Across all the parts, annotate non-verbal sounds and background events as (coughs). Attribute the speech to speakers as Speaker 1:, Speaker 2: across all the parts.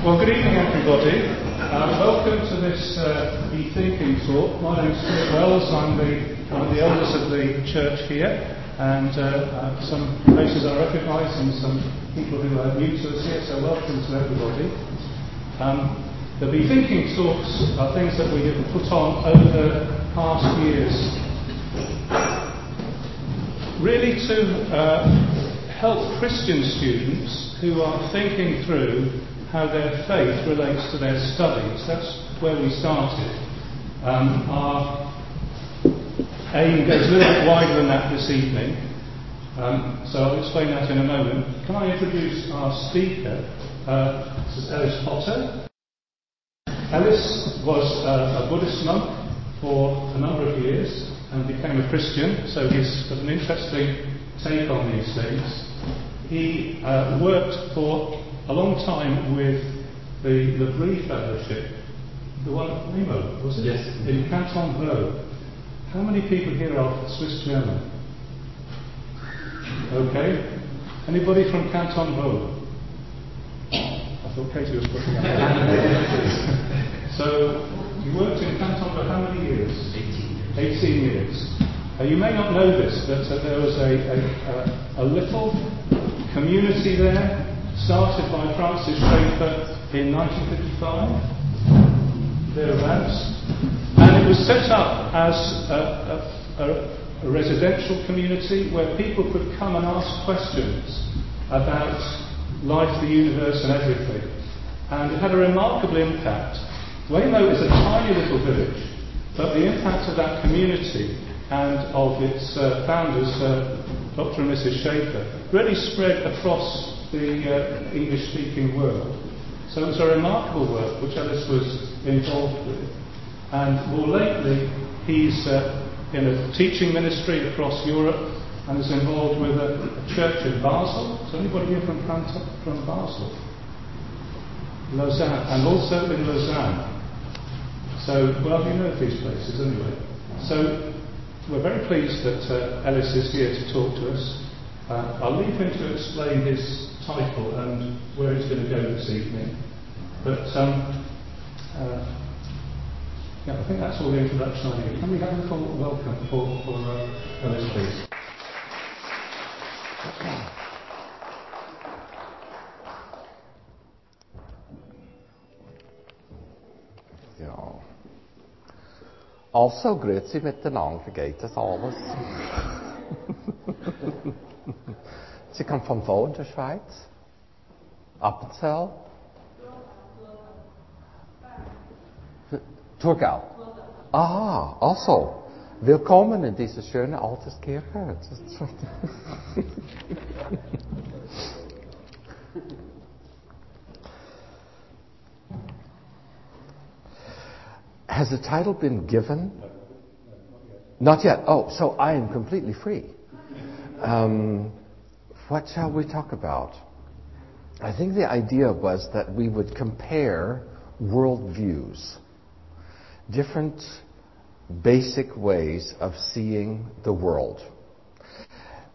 Speaker 1: Well, good evening, everybody. Uh, welcome to this uh, Be Thinking talk. My name's Philip Wells. I'm the, one of the elders of the church here, and uh, uh, some faces I recognise and some people who are new to us here, so welcome to everybody. Um, the Be Thinking talks are things that we have put on over the past years, really to uh, help Christian students who are thinking through how their faith relates to their studies. That's where we started. Um, our aim goes a little bit wider than that this evening, um, so I'll explain that in a moment. Can I introduce our speaker? Uh, this is Ellis Potter. Ellis was uh, a Buddhist monk for a number of years and became a Christian, so he's got an interesting take on these things. He uh, worked for a long time with the L'Abri Fellowship, the one at was it?
Speaker 2: Yes.
Speaker 1: In Canton Vaud. How many people here are Swiss German? Okay. Anybody from Canton Vaud? I thought Katie was putting up. (laughs) so, you worked in Canton for how many years?
Speaker 2: 18.
Speaker 1: 18 years. Uh, you may not know this, but uh, there was a, a, a, a little community there started by Francis Schaeffer in 1955, thereabouts, and it was set up as a, a, a, residential community where people could come and ask questions about life, the universe, and everything. And it had a remarkable impact. Huémoz is a tiny little village, but the impact of that community and of its uh, founders, uh, Dr. and Mrs. Schaeffer, really spread across the uh, English speaking world. So it was a remarkable work which Ellis was involved with. And more lately, he's uh, in a teaching ministry across Europe and is involved with a, a church in Basel. Is anybody here from, from Basel? Lausanne, and also in Lausanne. So, well, you know these places anyway. So, we're very pleased that uh, Ellis is here to talk to us. Uh, I'll leave him to explain his title and where it's going to go this evening. But um, uh, yeah, I think that's all the introduction I need. Can we have a full welcome for, for uh, Ellis, please?
Speaker 3: Ja. Also, grüezi miteinander, wie geht das alles? (laughs) Sie kommt von wo in der Schweiz? Appenzell? Thurgau. Ah, also. Willkommen in dieser schönen Alteskirche. (laughs) Has the title been given? Not yet. Oh, so I am completely free. Um, what shall we talk about? I think the idea was that we would compare worldviews, different basic ways of seeing the world.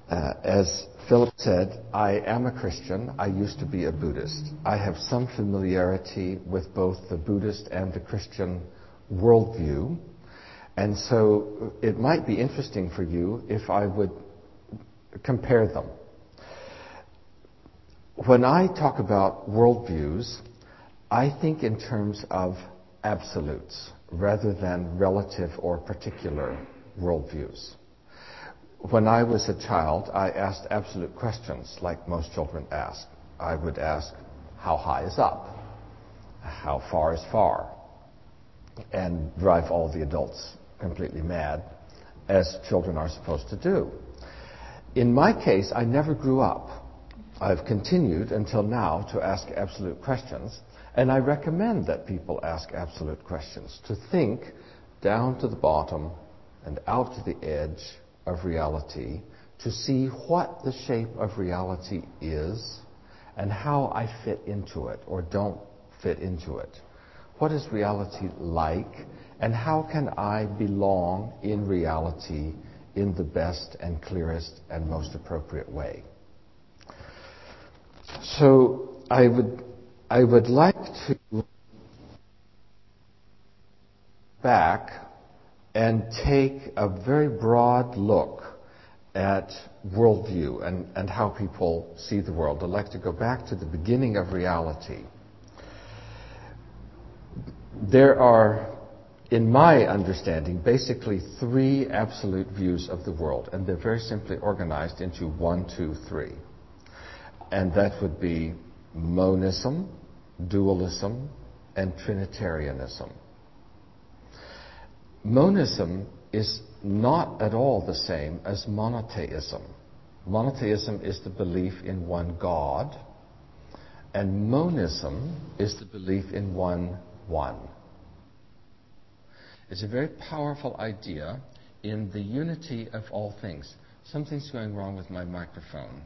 Speaker 3: Uh, as Philip said, I am a Christian. I used to be a Buddhist. I have some familiarity with both the Buddhist and the Christian worldview. And so it might be interesting for you if I would compare them. When I talk about worldviews, I think in terms of absolutes rather than relative or particular worldviews. When I was a child, I asked absolute questions like most children ask. I would ask, how high is up? How far is far? And drive all the adults completely mad, as children are supposed to do. In my case, I never grew up. I've continued until now to ask absolute questions, and I recommend that people ask absolute questions, to think down to the bottom and out to the edge of reality, to see what the shape of reality is and how I fit into it or don't fit into it. What is reality like, and how can I belong in reality in the best and clearest and most appropriate way? So I would I would like to back and take a very broad look at worldview and, and how people see the world. I'd like to go back to the beginning of reality. There are, in my understanding, basically three absolute views of the world, and they're very simply organized into one, two, three. And that would be monism, dualism, and Trinitarianism. Monism is not at all the same as monotheism. Monotheism is the belief in one God, and monism is the belief in one one. It's a very powerful idea in the unity of all things. Something's going wrong with my microphone.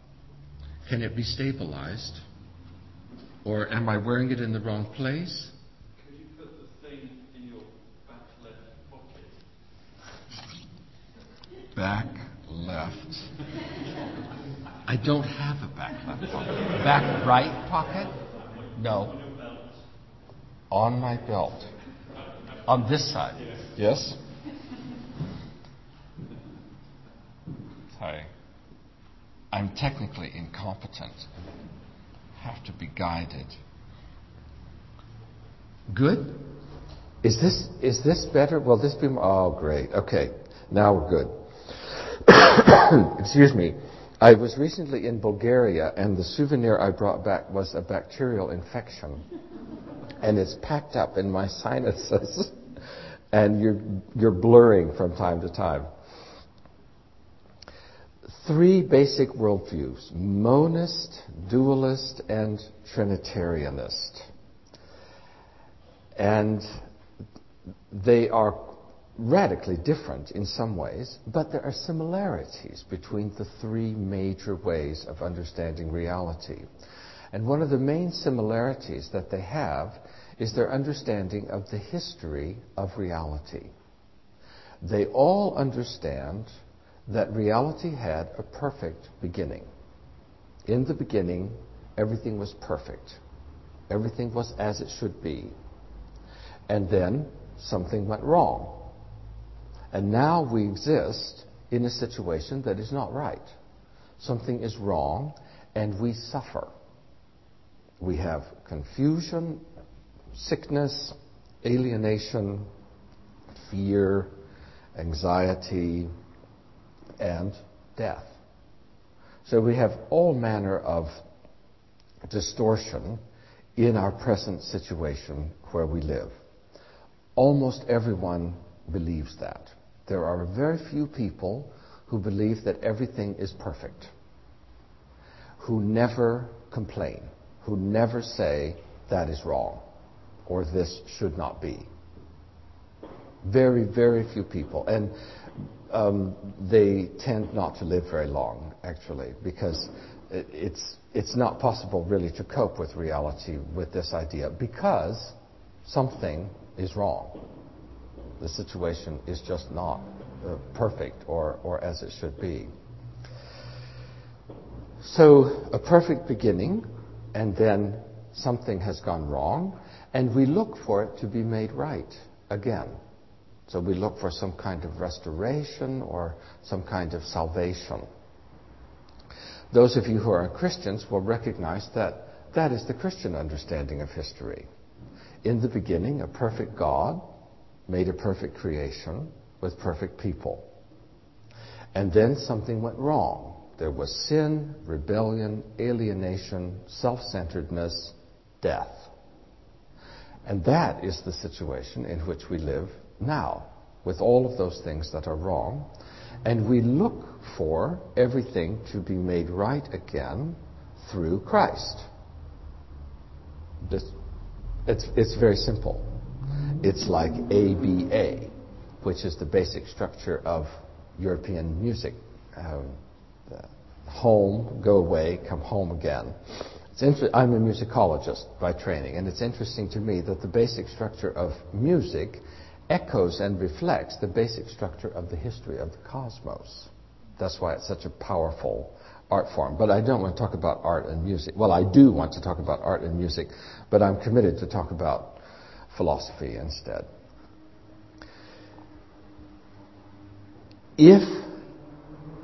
Speaker 3: Can it be stabilized? Or am I wearing it in the wrong place?
Speaker 1: Could you put the thing in your back left pocket?
Speaker 3: Back left. I don't have a back left pocket. Back right pocket? No. On my belt. On this side. Yes? Sorry. I'm technically incompetent. Have to be guided. Good? Is this is this better? Will this be more? Oh, great. Okay. Now we're good. (coughs) Excuse me. I was recently in Bulgaria and the souvenir I brought back was a bacterial infection. And it's packed up in my sinuses. (laughs) and you're, you're blurring from time to time three basic worldviews monist, dualist, and Trinitarianist. And they are radically different in some ways, but there are similarities between the three major ways of understanding reality. And one of the main similarities that they have is their understanding of the history of reality. They all understand that reality had a perfect beginning. In the beginning, everything was perfect. Everything was as it should be. And then something went wrong. And now we exist in a situation that is not right. Something is wrong, and we suffer. We have confusion, sickness, alienation, fear, anxiety, and death. So we have all manner of distortion in our present situation where we live. Almost everyone believes that. There are very few people who believe that everything is perfect, who never complain, who never say that is wrong or this should not be. Very, very few people. And um, they tend not to live very long, actually, because it's, it's not possible really to cope with reality with this idea because something is wrong. The situation is just not uh, perfect or, or as it should be. So, a perfect beginning, and then something has gone wrong, and we look for it to be made right again. So we look for some kind of restoration or some kind of salvation. Those of you who are Christians will recognize that that is the Christian understanding of history. In the beginning, a perfect God made a perfect creation with perfect people. And then something went wrong. There was sin, rebellion, alienation, self centeredness, death. And that is the situation in which we live now with all of those things that are wrong. And we look for everything to be made right again through Christ. It's, it's very simple. It's like ABA, which is the basic structure of European music. Um, home, go away, come home again. Inter- I'm a musicologist by training, and it's interesting to me that the basic structure of music echoes and reflects the basic structure of the history of the cosmos. That's why it's such a powerful art form. But I don't want to talk about art and music. Well, I do want to talk about art and music, but I'm committed to talk about philosophy instead. If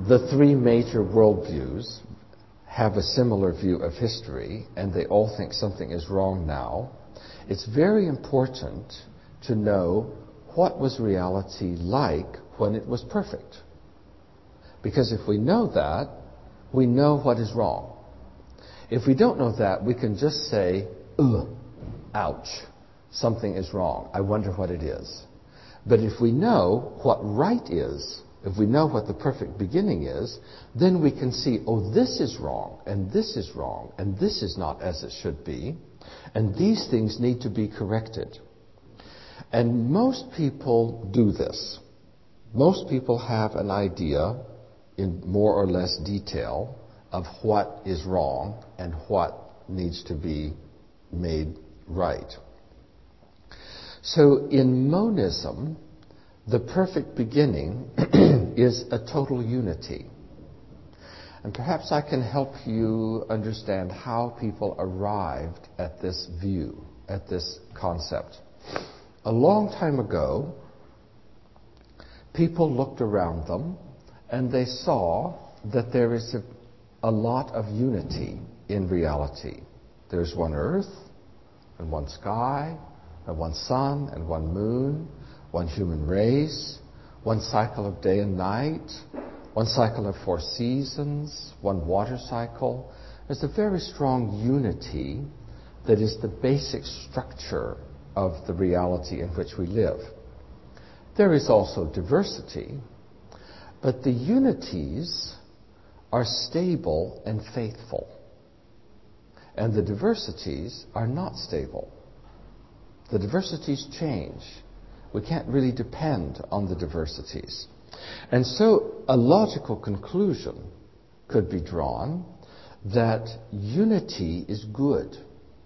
Speaker 3: the three major worldviews have a similar view of history and they all think something is wrong now, it's very important to know what was reality like when it was perfect. Because if we know that, we know what is wrong. If we don't know that, we can just say, ugh, ouch, something is wrong. I wonder what it is. But if we know what right is, if we know what the perfect beginning is, then we can see, oh, this is wrong, and this is wrong, and this is not as it should be, and these things need to be corrected. And most people do this. Most people have an idea in more or less detail of what is wrong and what needs to be made right. So in monism, the perfect beginning (clears throat) is a total unity. And perhaps I can help you understand how people arrived at this view, at this concept. A long time ago, people looked around them and they saw that there is a, a lot of unity in reality. There's one earth, and one sky, and one sun, and one moon, one human race, one cycle of day and night, one cycle of four seasons, one water cycle. There's a very strong unity that is the basic structure of the reality in which we live. There is also diversity, but the unities are stable and faithful, and the diversities are not stable. The diversities change. We can't really depend on the diversities. And so a logical conclusion could be drawn that unity is good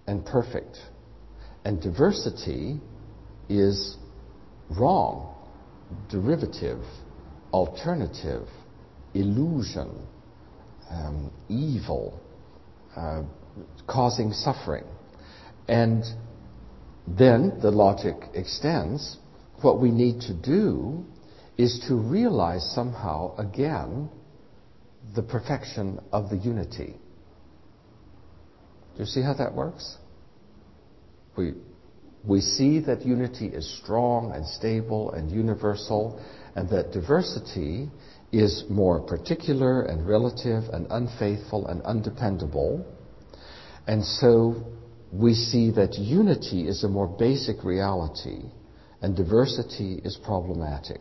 Speaker 3: and perfect, and diversity is wrong, derivative, alternative, illusion, um, evil, uh, causing suffering. And then the logic extends. What we need to do is to realize somehow again the perfection of the unity. Do you see how that works? We, we see that unity is strong and stable and universal, and that diversity is more particular and relative and unfaithful and undependable. And so we see that unity is a more basic reality and diversity is problematic.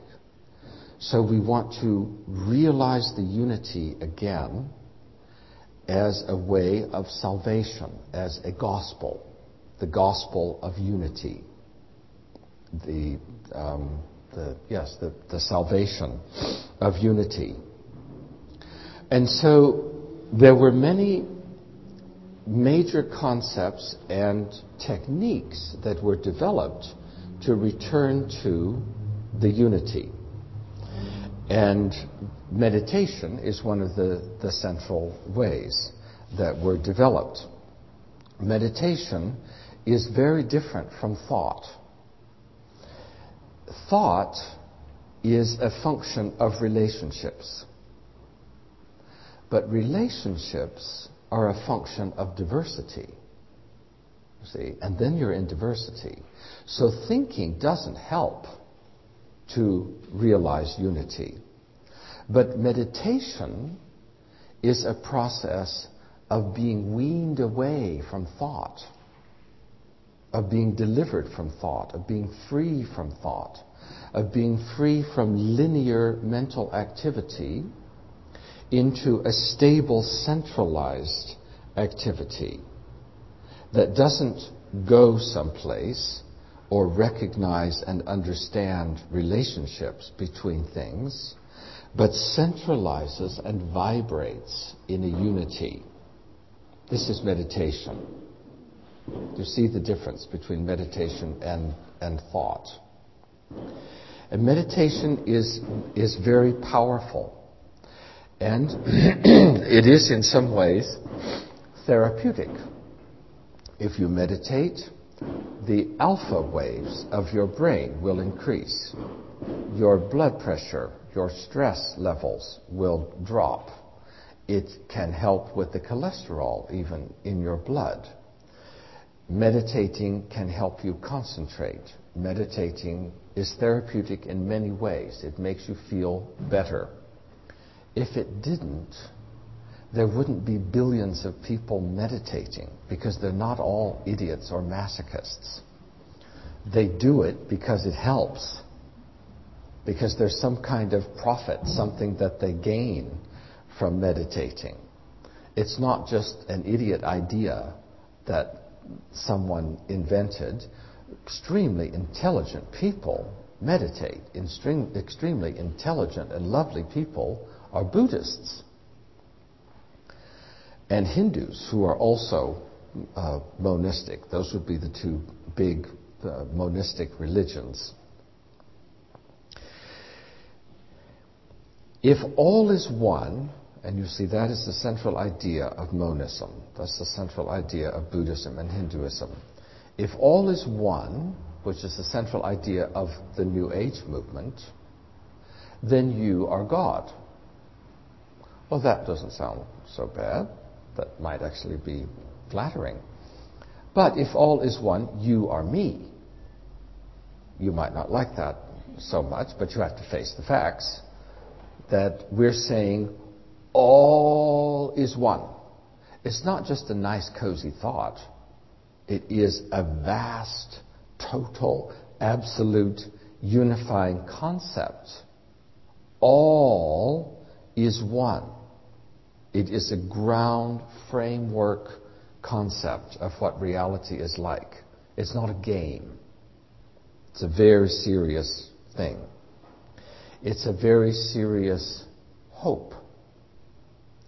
Speaker 3: So we want to realize the unity again as a way of salvation, as a gospel, the gospel of unity. The, um, the yes, the, the salvation of unity. And so there were many major concepts and techniques that were developed to return to the unity. And meditation is one of the, the central ways that were developed. Meditation is very different from thought. Thought is a function of relationships. But relationships are a function of diversity. See? And then you're in diversity. So thinking doesn't help to realize unity. But meditation is a process of being weaned away from thought, of being delivered from thought, of being free from thought, of being free from linear mental activity into a stable, centralized activity that doesn't go someplace or recognize and understand relationships between things, but centralizes and vibrates in a unity. This is meditation. You see the difference between meditation and, and thought. And meditation is, is very powerful. And (clears throat) it is in some ways therapeutic. If you meditate, the alpha waves of your brain will increase. Your blood pressure, your stress levels will drop. It can help with the cholesterol even in your blood. Meditating can help you concentrate. Meditating is therapeutic in many ways. It makes you feel better. If it didn't, there wouldn't be billions of people meditating because they're not all idiots or masochists. They do it because it helps, because there's some kind of profit, something that they gain from meditating. It's not just an idiot idea that someone invented, extremely intelligent people meditate. extremely intelligent and lovely people are Buddhists. And Hindus, who are also uh, monistic. Those would be the two big uh, monistic religions. If all is one, and you see, that is the central idea of monism. That's the central idea of Buddhism and Hinduism. If all is one, which is the central idea of the New Age movement, then you are God. Well, that doesn't sound so bad. That might actually be flattering. But if all is one, you are me. You might not like that so much, but you have to face the facts that we're saying all is one. It's not just a nice, cozy thought. It is a vast, total, absolute, unifying concept. All is one. It is a ground framework concept of what reality is like. It's not a game. It's a very serious thing. It's a very serious hope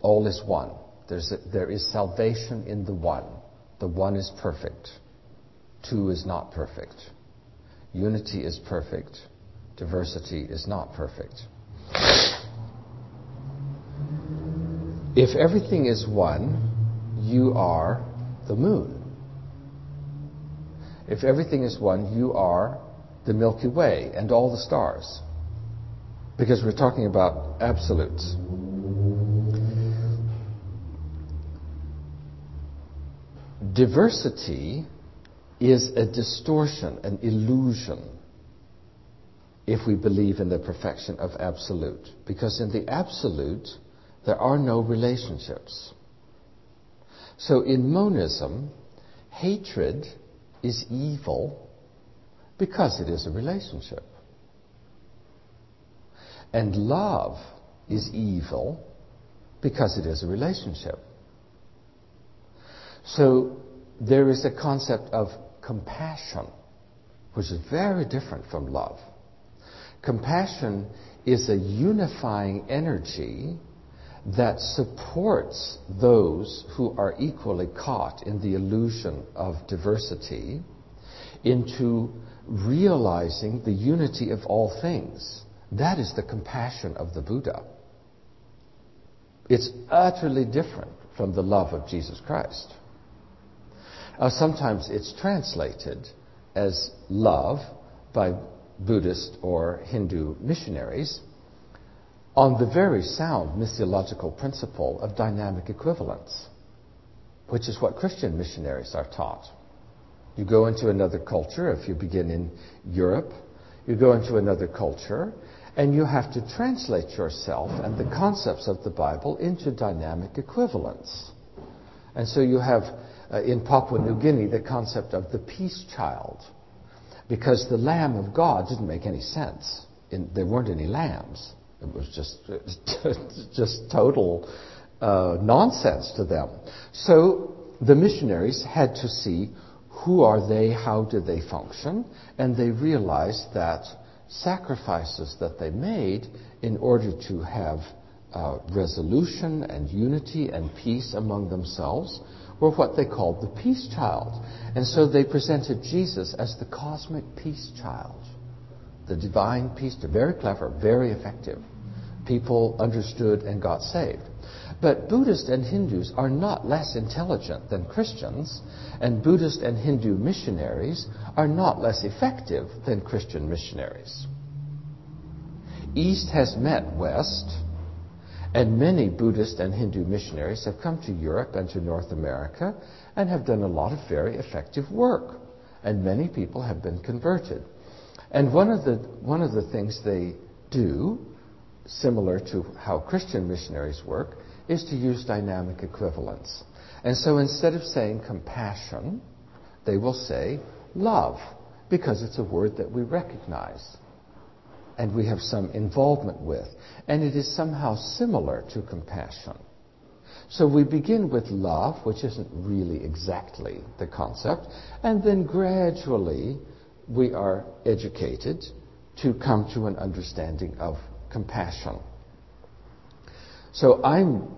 Speaker 3: all is one. There's a, there is salvation in the one. The one is perfect. Two is not perfect. Unity is perfect. Diversity is not perfect. If everything is one, you are the moon. If everything is one, you are the Milky Way and all the stars. Because we're talking about absolutes. Diversity is a distortion, an illusion, if we believe in the perfection of absolute. Because in the absolute, there are no relationships. So in monism, hatred is evil because it is a relationship. And love is evil because it is a relationship. So there is a concept of compassion, which is very different from love. Compassion is a unifying energy that supports those who are equally caught in the illusion of diversity into realizing the unity of all things. That is the compassion of the Buddha. It's utterly different from the love of Jesus Christ. Uh, sometimes it's translated as love by Buddhist or Hindu missionaries on the very sound missiological principle of dynamic equivalence, which is what Christian missionaries are taught. You go into another culture, if you begin in Europe, you go into another culture, and you have to translate yourself and the concepts of the Bible into dynamic equivalence. And so you have uh, in Papua New Guinea the concept of the peace child. Because the Lamb of God didn't make any sense. In, there weren't any lambs. It was just, (laughs) just total uh, nonsense to them. So the missionaries had to see who are they, how do they function, and they realized that sacrifices that they made in order to have uh, resolution and unity and peace among themselves were what they called the peace child. And so they presented Jesus as the cosmic peace child, the divine peace, very clever, very effective, People understood and got saved. But Buddhists and Hindus are not less intelligent than Christians, and Buddhist and Hindu missionaries are not less effective than Christian missionaries. East has met West, and many Buddhist and Hindu missionaries have come to Europe and to North America and have done a lot of very effective work. And many people have been converted. And one of the, one of the things they do, similar to how Christian missionaries work, is to use dynamic equivalence. And so instead of saying compassion, they will say love, because it's a word that we recognize and we have some involvement with. And it is somehow similar to compassion. So we begin with love, which isn't really exactly the concept, and then gradually we are educated to come to an understanding of compassion. So I'm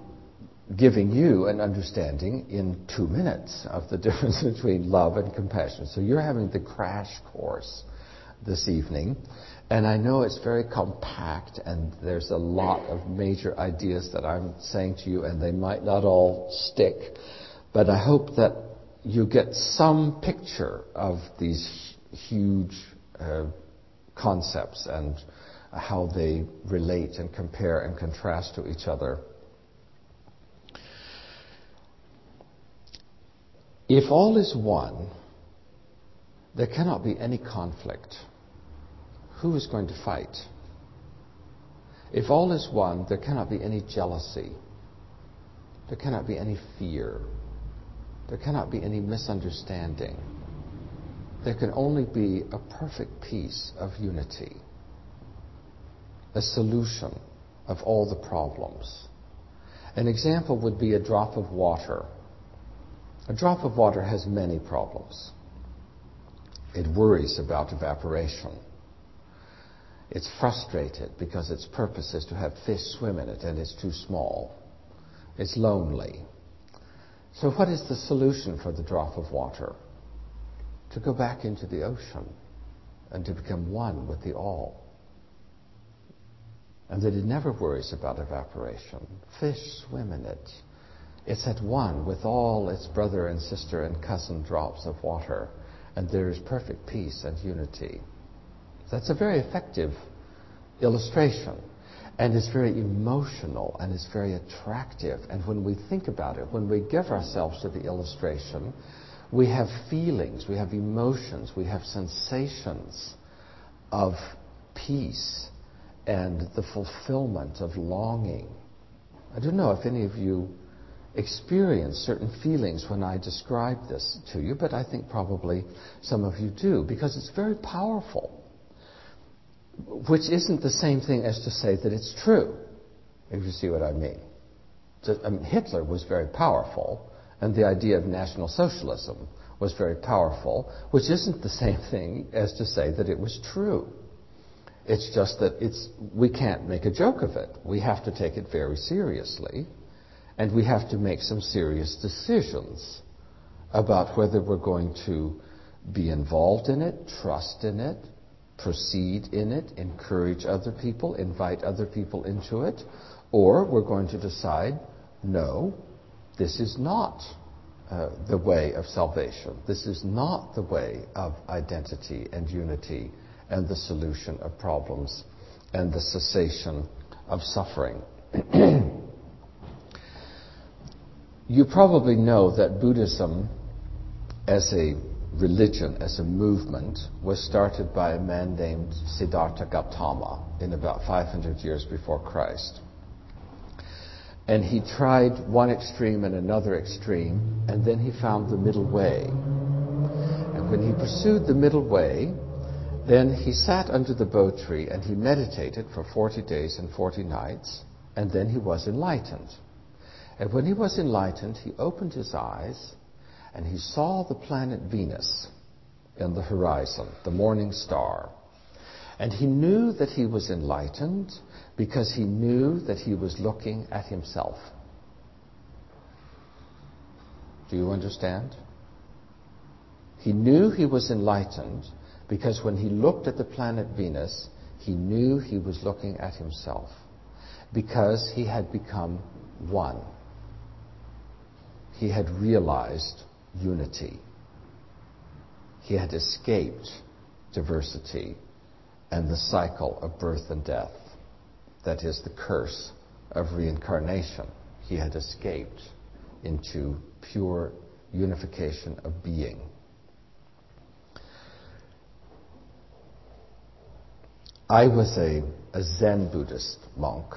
Speaker 3: giving you an understanding in two minutes of the (laughs) difference between love and compassion. So you're having the crash course this evening. And I know it's very compact and there's a lot of major ideas that I'm saying to you and they might not all stick. But I hope that you get some picture of these huge uh, concepts and how they relate and compare and contrast to each other. If all is one, there cannot be any conflict who is going to fight? If all is one, there cannot be any jealousy. There cannot be any fear. There cannot be any misunderstanding. There can only be a perfect peace of unity, a solution of all the problems. An example would be a drop of water. A drop of water has many problems. It worries about evaporation. It's frustrated because its purpose is to have fish swim in it and it's too small. It's lonely. So, what is the solution for the drop of water? To go back into the ocean and to become one with the all. And that it never worries about evaporation. Fish swim in it. It's at one with all its brother and sister and cousin drops of water, and there is perfect peace and unity. That's a very effective illustration. And it's very emotional and it's very attractive. And when we think about it, when we give ourselves to the illustration, we have feelings, we have emotions, we have sensations of peace and the fulfillment of longing. I don't know if any of you experience certain feelings when I describe this to you, but I think probably some of you do because it's very powerful which isn't the same thing as to say that it's true, if you see what I mean. I mean. Hitler was very powerful, and the idea of National Socialism was very powerful, which isn't the same thing as to say that it was true. It's just that it's, we can't make a joke of it. We have to take it very seriously, and we have to make some serious decisions about whether we're going to be involved in it, trust in it, proceed in it, encourage other people, invite other people into it, or we're going to decide, no, this is not uh, the way of salvation. This is not the way of identity and unity and the solution of problems and the cessation of suffering. (clears throat) you probably know that Buddhism, as a religion as a movement was started by a man named Siddhartha Gautama in about 500 years before Christ. And he tried one extreme and another extreme, and then he found the middle way. And when he pursued the middle way, then he sat under the bo tree and he meditated for 40 days and 40 nights, and then he was enlightened. And when he was enlightened, he opened his eyes and he saw the planet Venus in the horizon, the morning star. And he knew that he was enlightened because he knew that he was looking at himself. Do you understand? He knew he was enlightened because when he looked at the planet Venus, he knew he was looking at himself. because he had become one. He had realized unity. He had escaped diversity and the cycle of birth and death. That is the curse of reincarnation. He had escaped into pure unification of being. I was a, a Zen Buddhist monk.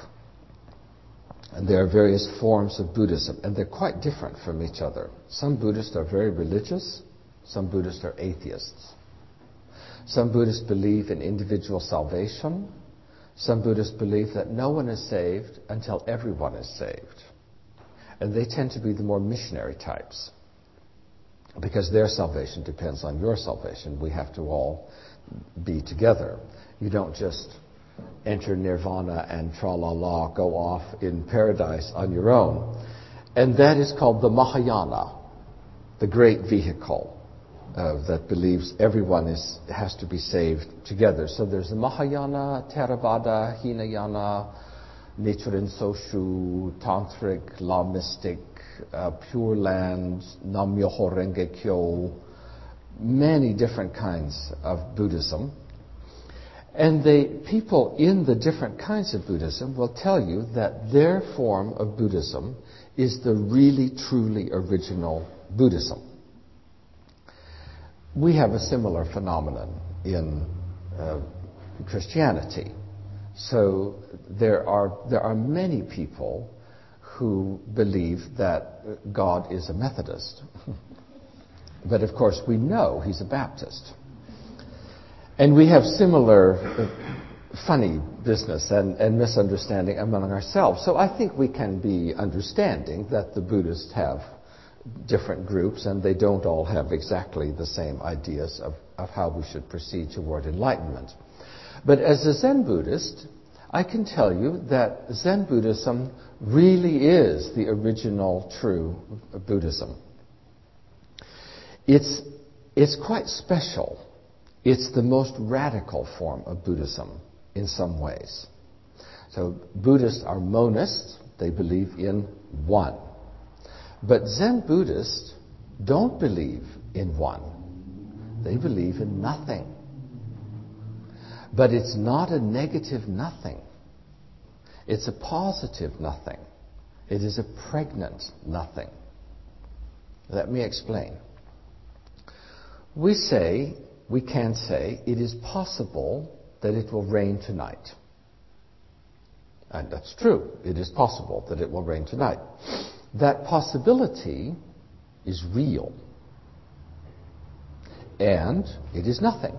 Speaker 3: And there are various forms of Buddhism, and they're quite different from each other. Some Buddhists are very religious, some Buddhists are atheists. Some Buddhists believe in individual salvation. Some Buddhists believe that no one is saved until everyone is saved. And they tend to be the more missionary types because their salvation depends on your salvation. We have to all be together. You don't just enter nirvana and tra la la go off in paradise on your own. And that is called the Mahayana, the great vehicle uh, that believes everyone is, has to be saved together. So there's the Mahayana, Theravada, Hinayana, Nichiren Shoshu, Tantric, Law Mystic, uh, Pure Land, Nam Myoho Renge Kyo, many different kinds of Buddhism. And the people in the different kinds of Buddhism will tell you that their form of Buddhism is the really, truly original Buddhism. We have a similar phenomenon in uh, Christianity. So there are, there are many people who believe that God is a Methodist. (laughs) but of course, we know he's a Baptist. And we have similar funny business and, and misunderstanding among ourselves. So I think we can be understanding that the Buddhists have different groups and they don't all have exactly the same ideas of, of how we should proceed toward enlightenment. But as a Zen Buddhist, I can tell you that Zen Buddhism really is the original true Buddhism. It's, it's quite special it's the most radical form of Buddhism in some ways. So Buddhists are monists, they believe in one. But Zen Buddhists don't believe in one. They believe in nothing. But it's not a negative nothing. It's a positive nothing. It is a pregnant nothing. Let me explain. We say we can say it is possible that it will rain tonight. And that's true. It is possible that it will rain tonight. That possibility is real. And it is nothing.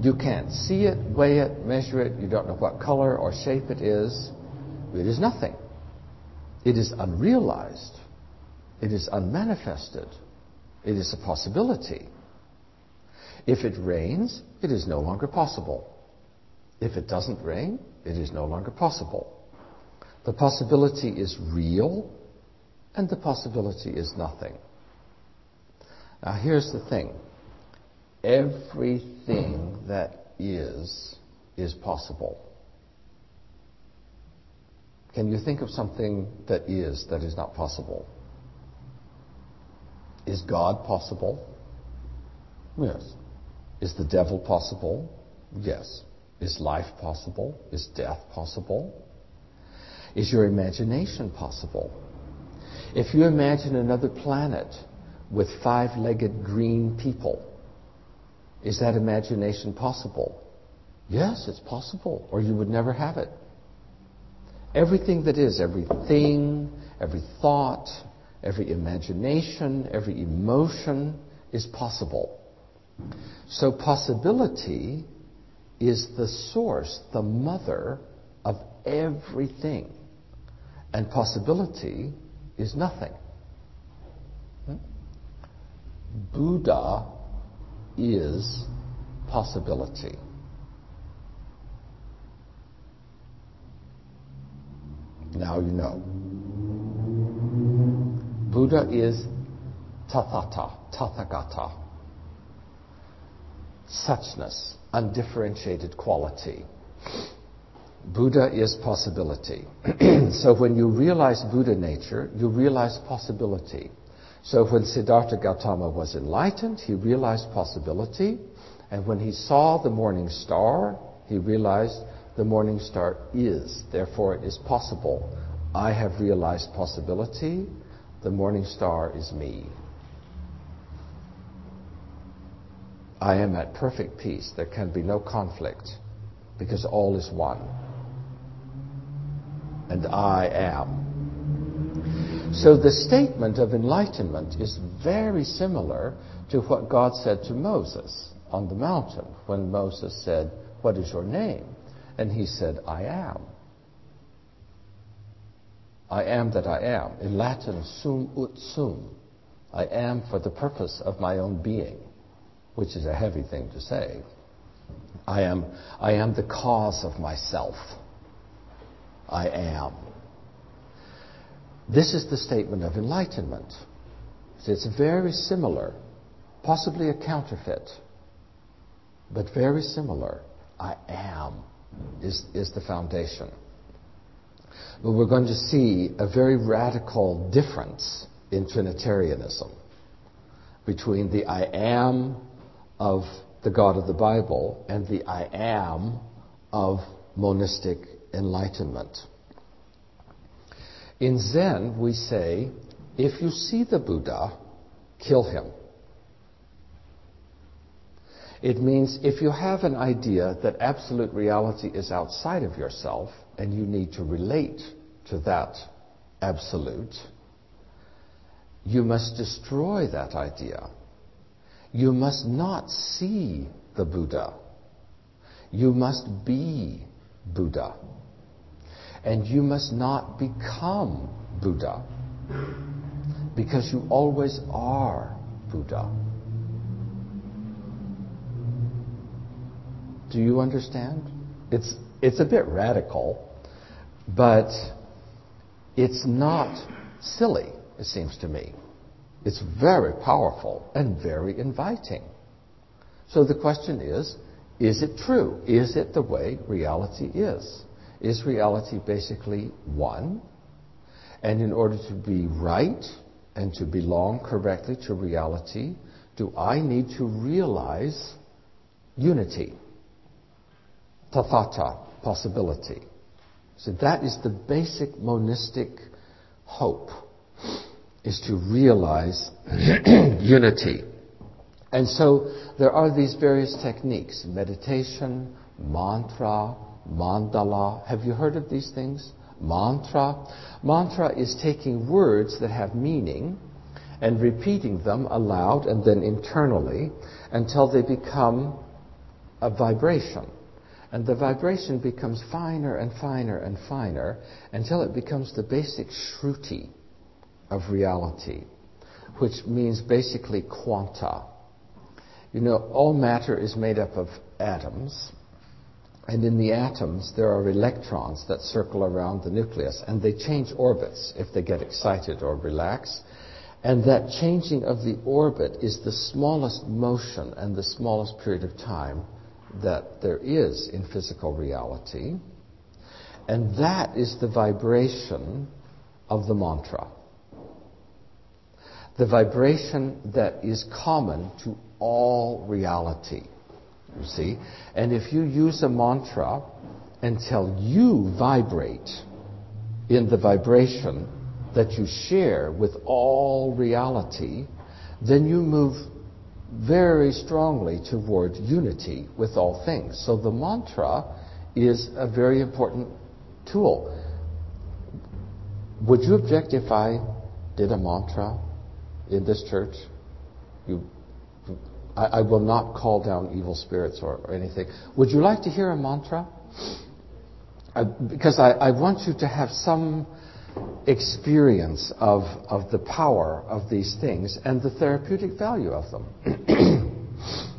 Speaker 3: You can't see it, weigh it, measure it. You don't know what color or shape it is. It is nothing. It is unrealized. It is unmanifested. It is a possibility. If it rains, it is no longer possible. If it doesn't rain, it is no longer possible. The possibility is real, and the possibility is nothing. Now, here's the thing everything that is, is possible. Can you think of something that is that is not possible? Is God possible? Yes. Is the devil possible? Yes. Is life possible? Is death possible? Is your imagination possible? If you imagine another planet with five legged green people, is that imagination possible? Yes, it's possible, or you would never have it. Everything that is, everything, every thought, every imagination, every emotion is possible. So possibility is the source, the mother of everything. And possibility is nothing. Buddha is possibility. Now you know. Buddha is tathata, tathagata. Suchness, undifferentiated quality. Buddha is possibility. (clears throat) so when you realize Buddha nature, you realize possibility. So when Siddhartha Gautama was enlightened, he realized possibility. And when he saw the morning star, he realized the morning star is. Therefore, it is possible. I have realized possibility. The morning star is me. I am at perfect peace. There can be no conflict because all is one. And I am. So the statement of enlightenment is very similar to what God said to Moses on the mountain when Moses said, What is your name? And he said, I am. I am that I am. In Latin, sum ut sum. I am for the purpose of my own being, which is a heavy thing to say. I am, I am the cause of myself. I am. This is the statement of enlightenment. It's very similar, possibly a counterfeit, but very similar. I am is, is the foundation. But we're going to see a very radical difference in Trinitarianism between the I am of the God of the Bible and the I am of monistic enlightenment. In Zen, we say, if you see the Buddha, kill him. It means if you have an idea that absolute reality is outside of yourself and you need to relate to that absolute, you must destroy that idea. You must not see the Buddha. You must be Buddha. And you must not become Buddha because you always are Buddha. Do you understand? It's, it's a bit radical, but it's not silly, it seems to me. It's very powerful and very inviting. So the question is is it true? Is it the way reality is? Is reality basically one? And in order to be right and to belong correctly to reality, do I need to realize unity? tathata, possibility. So that is the basic monistic hope, is to realize (clears throat) unity. And so there are these various techniques, meditation, mantra, mandala. Have you heard of these things? Mantra. Mantra is taking words that have meaning and repeating them aloud and then internally until they become a vibration. And the vibration becomes finer and finer and finer until it becomes the basic shruti of reality, which means basically quanta. You know, all matter is made up of atoms, and in the atoms there are electrons that circle around the nucleus, and they change orbits if they get excited or relax. And that changing of the orbit is the smallest motion and the smallest period of time that there is in physical reality. And that is the vibration of the mantra. The vibration that is common to all reality. You see? And if you use a mantra until you vibrate in the vibration that you share with all reality, then you move very strongly toward unity with all things. So the mantra is a very important tool. Would you object if I did a mantra in this church? You, I, I will not call down evil spirits or, or, anything. Would you like to hear a mantra? I, because I, I want you to have some experience of, of the power of these things and the therapeutic value of them. (clears throat)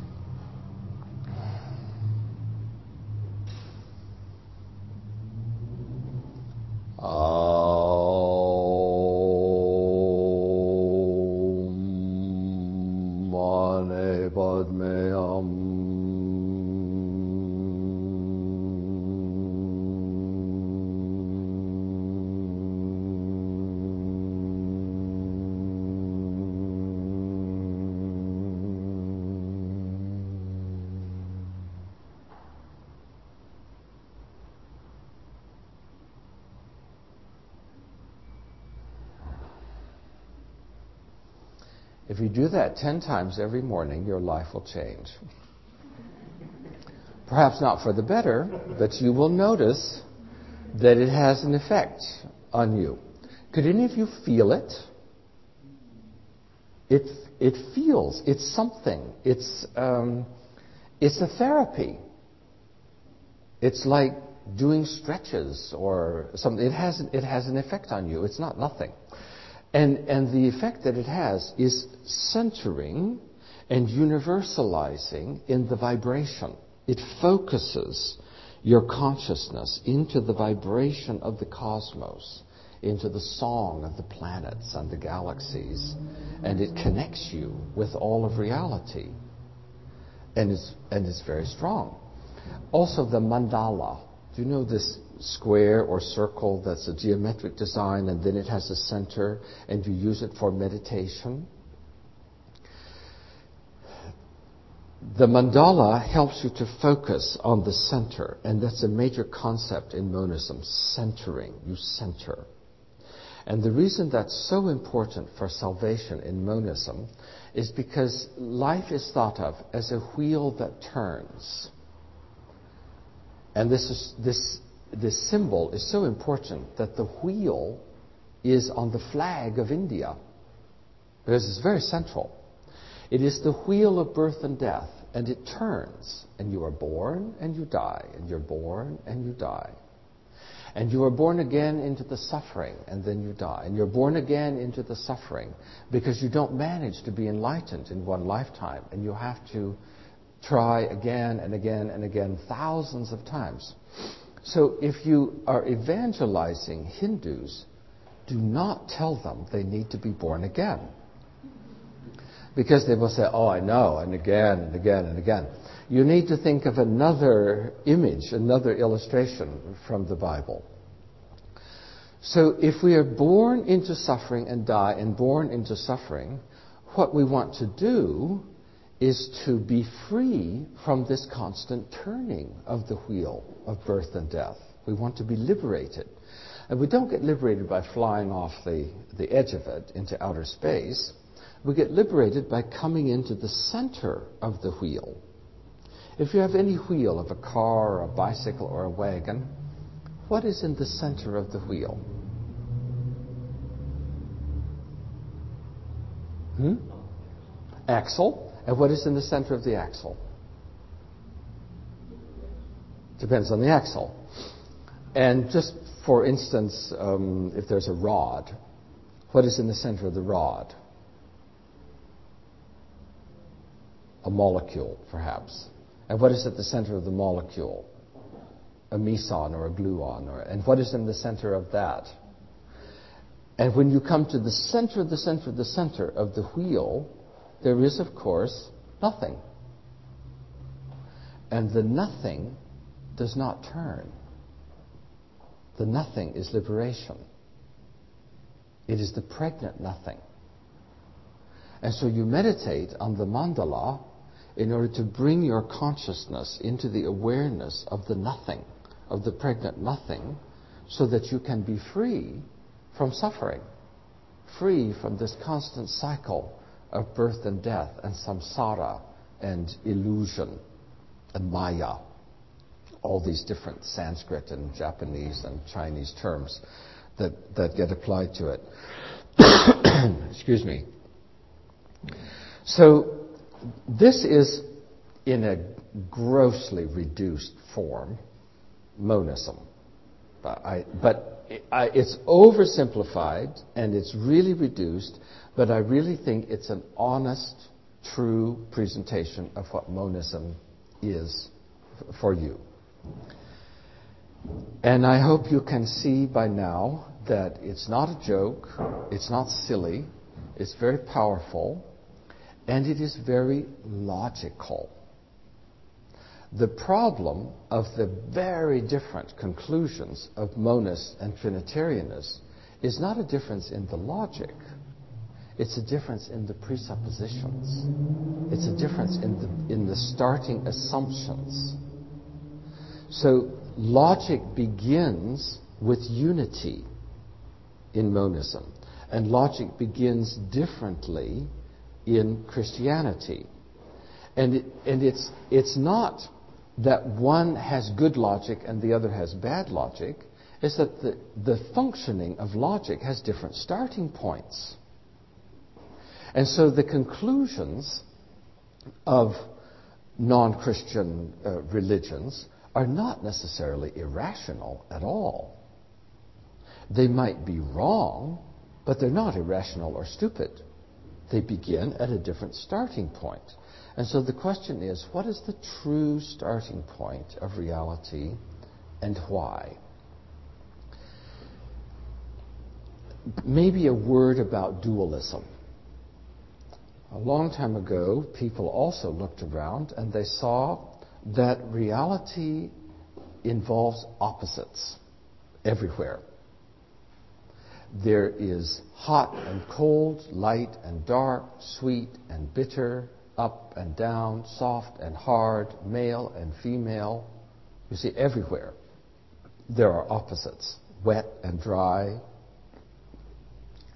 Speaker 3: If you do that 10 times every morning, your life will change. Perhaps not for the better, but you will notice that it has an effect on you. Could any of you feel it? It, it feels, it's something. It's, um, it's a therapy. It's like doing stretches or something. It has, it has an effect on you. It's not nothing. And, and the effect that it has is centering and universalizing in the vibration. It focuses your consciousness into the vibration of the cosmos, into the song of the planets and the galaxies, and it connects you with all of reality. And it's, and it's very strong. Also, the mandala. Do you know this square or circle that's a geometric design and then it has a center and you use it for meditation? The mandala helps you to focus on the center, and that's a major concept in monism centering. You center. And the reason that's so important for salvation in monism is because life is thought of as a wheel that turns. And this, is, this, this symbol is so important that the wheel is on the flag of India because it's very central. It is the wheel of birth and death, and it turns, and you are born and you die, and you're born and you die. And you are born again into the suffering, and then you die. And you're born again into the suffering because you don't manage to be enlightened in one lifetime, and you have to try again and again and again, thousands of times. So if you are evangelizing Hindus, do not tell them they need to be born again. Because they will say, oh, I know, and again and again and again. You need to think of another image, another illustration from the Bible. So if we are born into suffering and die and born into suffering, what we want to do is to be free from this constant turning of the wheel of birth and death. We want to be liberated. And we don't get liberated by flying off the, the edge of it into outer space. We get liberated by coming into the center of the wheel. If you have any wheel of a car or a bicycle or a wagon, what is in the center of the wheel? Hmm? Axle. And what is in the center of the axle? Depends on the axle. And just for instance, um, if there's a rod, what is in the center of the rod? A molecule, perhaps. And what is at the center of the molecule? A meson or a gluon. Or, and what is in the center of that? And when you come to the center of the center of the center of the wheel, there is, of course, nothing. And the nothing does not turn. The nothing is liberation. It is the pregnant nothing. And so you meditate on the mandala in order to bring your consciousness into the awareness of the nothing, of the pregnant nothing, so that you can be free from suffering, free from this constant cycle of birth and death and samsara and illusion and maya. All these different Sanskrit and Japanese and Chinese terms that, that get applied to it. (coughs) Excuse me. So, this is in a grossly reduced form monism. But, I, but it's oversimplified and it's really reduced but I really think it's an honest, true presentation of what monism is for you. And I hope you can see by now that it's not a joke, it's not silly, it's very powerful, and it is very logical. The problem of the very different conclusions of monists and Trinitarianists is not a difference in the logic it's a difference in the presuppositions. It's a difference in the, in the starting assumptions. So logic begins with unity in monism. And logic begins differently in Christianity. And, it, and it's, it's not that one has good logic and the other has bad logic. is that the, the functioning of logic has different starting points. And so the conclusions of non Christian uh, religions are not necessarily irrational at all. They might be wrong, but they're not irrational or stupid. They begin at a different starting point. And so the question is what is the true starting point of reality and why? Maybe a word about dualism. A long time ago, people also looked around and they saw that reality involves opposites everywhere. There is hot and cold, light and dark, sweet and bitter, up and down, soft and hard, male and female. You see, everywhere there are opposites, wet and dry.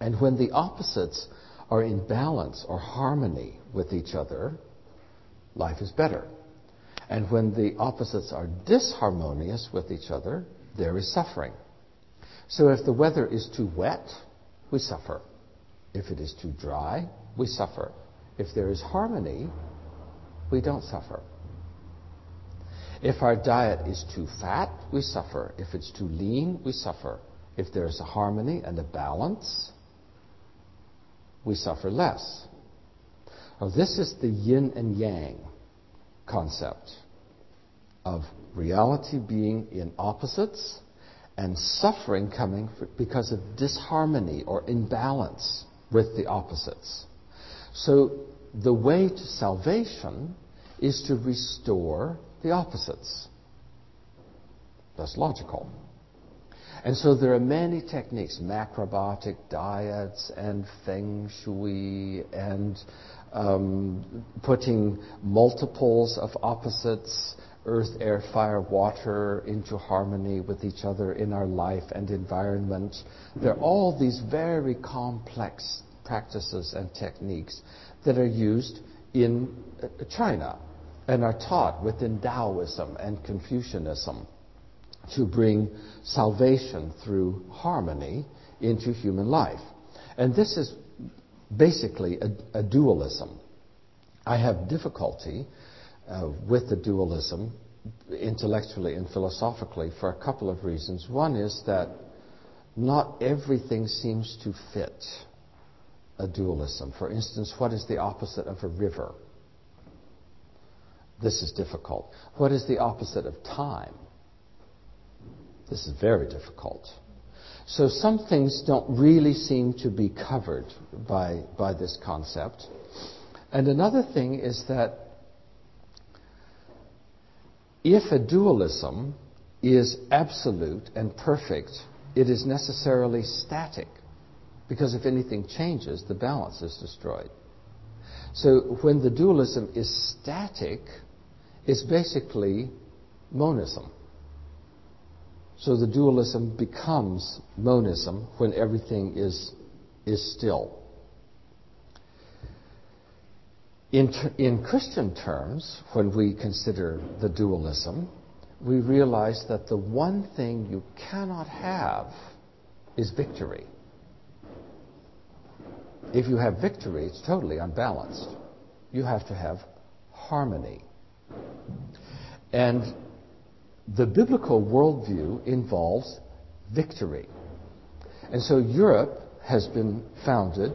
Speaker 3: And when the opposites are in balance or harmony with each other, life is better. And when the opposites are disharmonious with each other, there is suffering. So if the weather is too wet, we suffer. If it is too dry, we suffer. If there is harmony, we don't suffer. If our diet is too fat, we suffer. If it's too lean, we suffer. If there is a harmony and a balance, we suffer less. Now, this is the yin and yang concept of reality being in opposites and suffering coming because of disharmony or imbalance with the opposites. So the way to salvation is to restore the opposites. That's logical. And so there are many techniques, macrobiotic diets and feng shui and um, putting multiples of opposites, earth, air, fire, water, into harmony with each other in our life and environment. There are all these very complex practices and techniques that are used in uh, China and are taught within Taoism and Confucianism to bring salvation through harmony into human life. And this is basically a, a dualism. I have difficulty uh, with the dualism intellectually and philosophically for a couple of reasons. One is that not everything seems to fit a dualism. For instance, what is the opposite of a river? This is difficult. What is the opposite of time? This is very difficult. So some things don't really seem to be covered by, by this concept. And another thing is that if a dualism is absolute and perfect, it is necessarily static. Because if anything changes, the balance is destroyed. So when the dualism is static, it's basically monism. So the dualism becomes monism when everything is, is still. In, in Christian terms, when we consider the dualism, we realize that the one thing you cannot have is victory. If you have victory, it's totally unbalanced. You have to have harmony. And the biblical worldview involves victory. And so Europe has been founded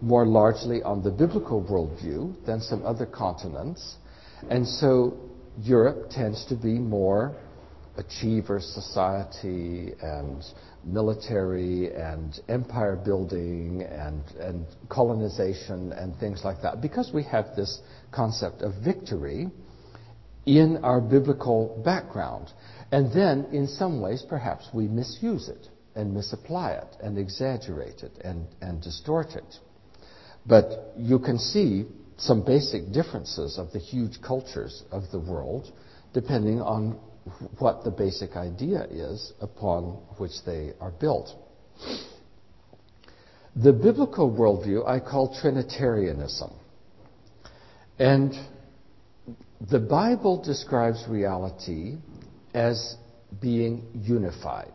Speaker 3: more largely on the biblical worldview than some other continents. And so Europe tends to be more achiever society and military and empire building and, and colonization and things like that because we have this concept of victory in our biblical background. And then, in some ways, perhaps we misuse it and misapply it and exaggerate it and, and distort it. But you can see some basic differences of the huge cultures of the world depending on what the basic idea is upon which they are built. The biblical worldview I call Trinitarianism. And the Bible describes reality as being unified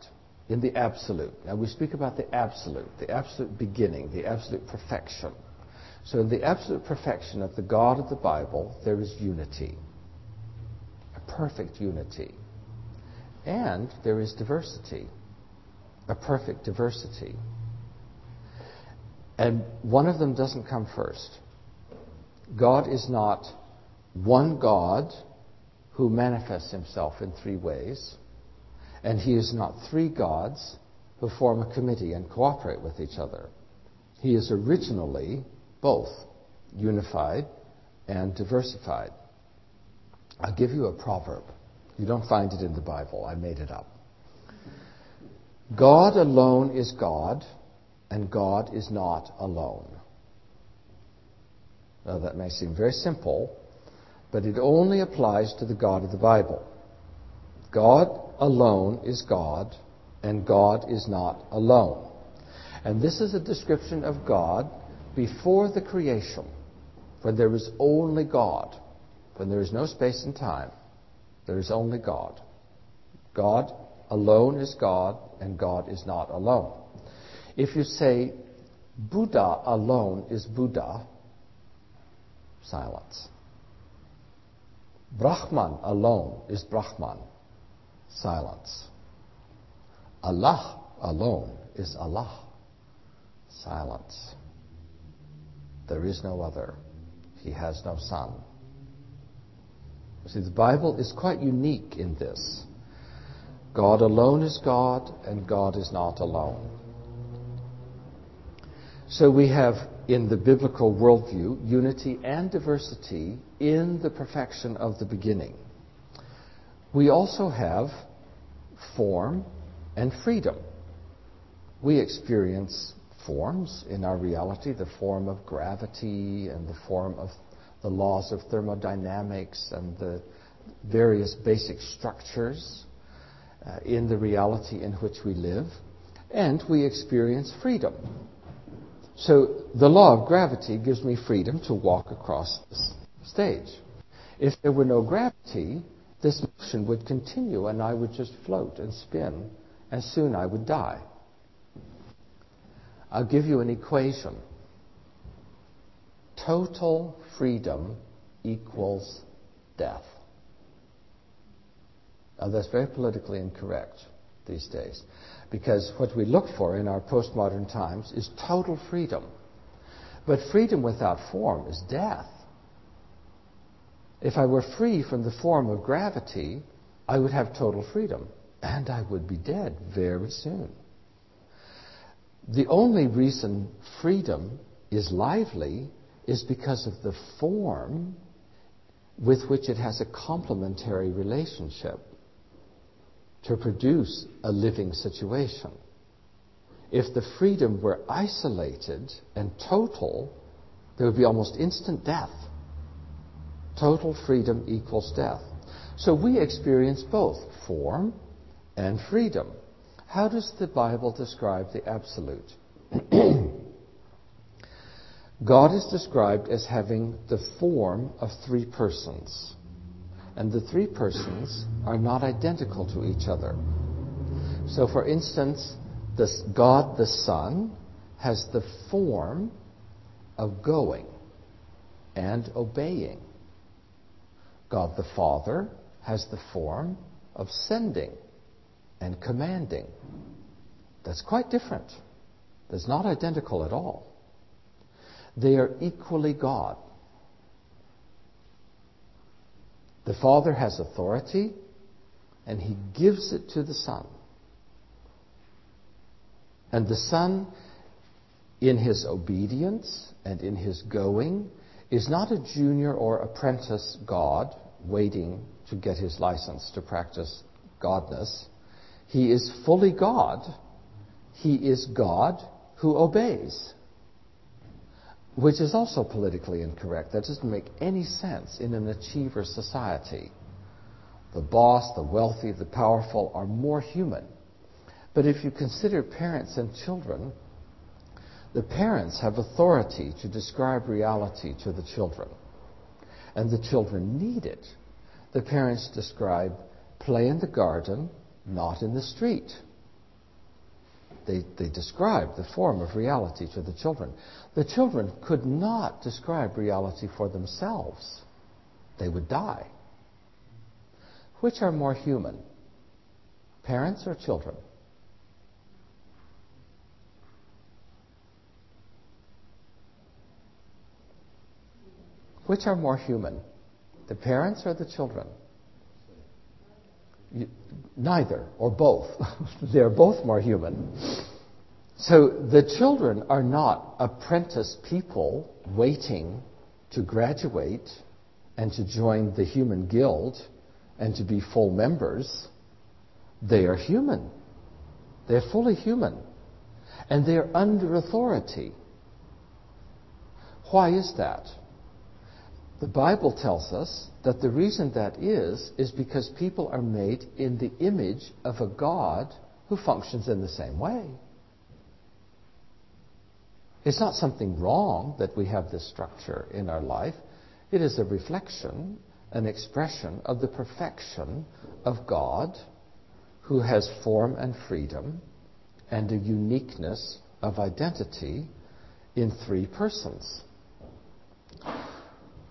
Speaker 3: in the absolute. Now we speak about the absolute, the absolute beginning, the absolute perfection. So in the absolute perfection of the God of the Bible, there is unity, a perfect unity. And there is diversity, a perfect diversity. And one of them doesn't come first. God is not one God who manifests himself in three ways, and he is not three gods who form a committee and cooperate with each other. He is originally both unified and diversified. I'll give you a proverb. You don't find it in the Bible, I made it up. God alone is God, and God is not alone. Now, that may seem very simple, but it only applies to the God of the Bible. God alone is God, and God is not alone. And this is a description of God before the creation, when there is only God, when there is no space and time, there is only God. God alone is God, and God is not alone. If you say Buddha alone is Buddha, silence. Brahman alone is Brahman, silence. Allah alone is Allah, silence. There is no other. He has no son. See, the Bible is quite unique in this. God alone is God, and God is not alone. So we have in the biblical worldview unity and diversity in the perfection of the beginning. We also have form and freedom. We experience forms in our reality the form of gravity and the form of the laws of thermodynamics and the various basic structures uh, in the reality in which we live. And we experience freedom. So the law of gravity gives me freedom to walk across this stage. If there were no gravity, this motion would continue and I would just float and spin, and soon I would die. I'll give you an equation. Total freedom equals death. Now, that's very politically incorrect these days because what we look for in our postmodern times is total freedom. But freedom without form is death. If I were free from the form of gravity, I would have total freedom, and I would be dead very soon. The only reason freedom is lively is because of the form with which it has a complementary relationship to produce a living situation. If the freedom were isolated and total, there would be almost instant death. Total freedom equals death. So we experience both form and freedom. How does the Bible describe the absolute? (clears throat) God is described as having the form of three persons. And the three persons are not identical to each other. So, for instance, this God the Son has the form of going and obeying. God the Father has the form of sending and commanding. That's quite different. That's not identical at all. They are equally God. The Father has authority, and He gives it to the Son. And the Son, in His obedience and in His going, is not a junior or apprentice God waiting to get his license to practice godness. He is fully God. He is God who obeys which is also politically incorrect. That doesn't make any sense in an achiever society. The boss, the wealthy, the powerful are more human. But if you consider parents and children, the parents have authority to describe reality to the children. and the children need it. The parents describe play in the garden, not in the street. They, they describe the form of reality to the children. The children could not describe reality for themselves. They would die. Which are more human, parents or children? Which are more human, the parents or the children? Neither, or both. (laughs) They're both more human. So the children are not apprentice people waiting to graduate and to join the human guild and to be full members. They are human. They're fully human. And they're under authority. Why is that? The Bible tells us that the reason that is, is because people are made in the image of a God who functions in the same way. It's not something wrong that we have this structure in our life. It is a reflection, an expression of the perfection of God who has form and freedom and a uniqueness of identity in three persons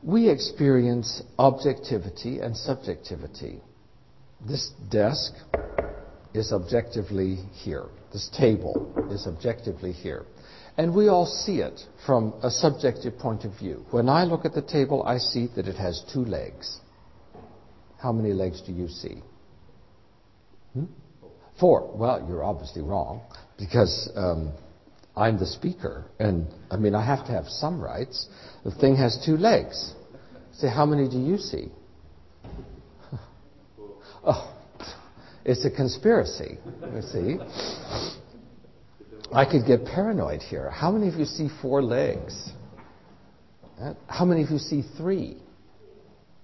Speaker 3: we experience objectivity and subjectivity. This desk is objectively here. This table is objectively here. And we all see it from a subjective point of view. When I look at the table, I see that it has two legs. How many legs do you see? Hmm? Four. Well, you're obviously wrong because um, I'm the speaker, and I mean, I have to have some rights. The thing has two legs. Say, how many do you see? (laughs) oh, it's a conspiracy, you see. I could get paranoid here. How many of you see four legs? How many of you see three?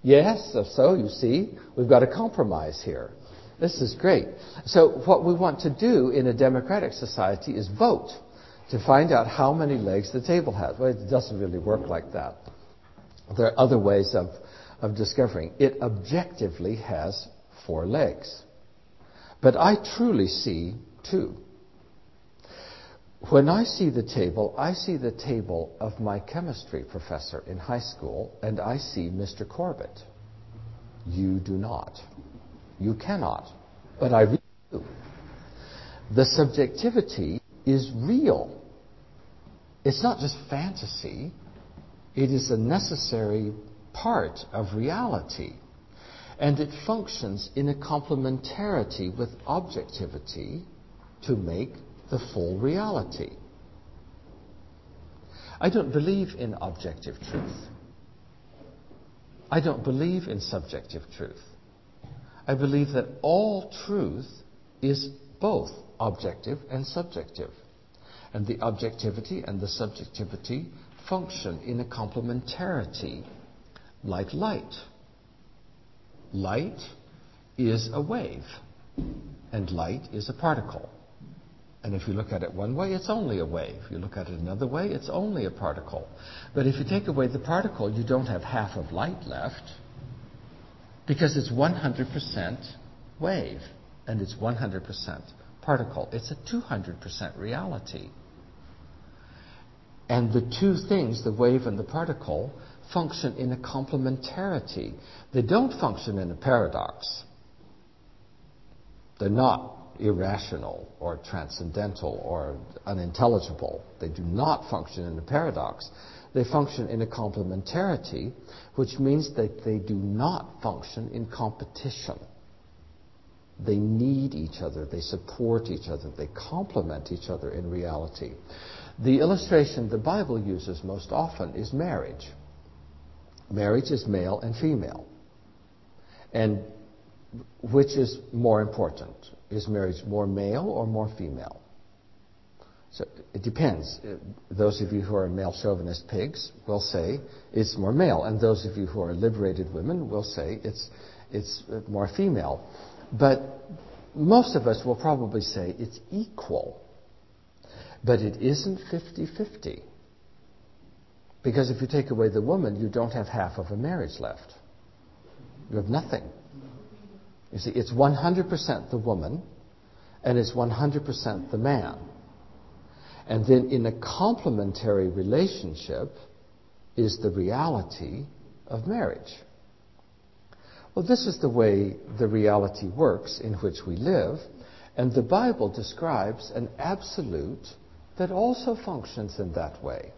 Speaker 3: Yes, so you see, we've got a compromise here. This is great. So, what we want to do in a democratic society is vote to find out how many legs the table has. Well, it doesn't really work like that. There are other ways of, of discovering. It objectively has four legs. But I truly see two. When I see the table, I see the table of my chemistry professor in high school, and I see Mr. Corbett. You do not. You cannot. But I really do. The subjectivity is real. It's not just fantasy, it is a necessary part of reality. And it functions in a complementarity with objectivity to make the full reality. I don't believe in objective truth. I don't believe in subjective truth. I believe that all truth is both objective and subjective. And the objectivity and the subjectivity function in a complementarity, like light. Light is a wave, and light is a particle. And if you look at it one way, it's only a wave. You look at it another way, it's only a particle. But if you take away the particle, you don't have half of light left because it's 100% wave and it's 100% particle. It's a 200% reality. And the two things, the wave and the particle, function in a complementarity. They don't function in a paradox. They're not irrational or transcendental or unintelligible. They do not function in a paradox. They function in a complementarity, which means that they do not function in competition. They need each other, they support each other, they complement each other in reality. The illustration the Bible uses most often is marriage. Marriage is male and female. And which is more important? Is marriage more male or more female? So it depends. Those of you who are male chauvinist pigs will say it's more male, and those of you who are liberated women will say it's, it's more female. But most of us will probably say it's equal. But it isn't 50 50. Because if you take away the woman, you don't have half of a marriage left. You have nothing. You see, it's 100% the woman and it's 100% the man. And then in a complementary relationship is the reality of marriage. Well, this is the way the reality works in which we live, and the Bible describes an absolute that also functions in that way.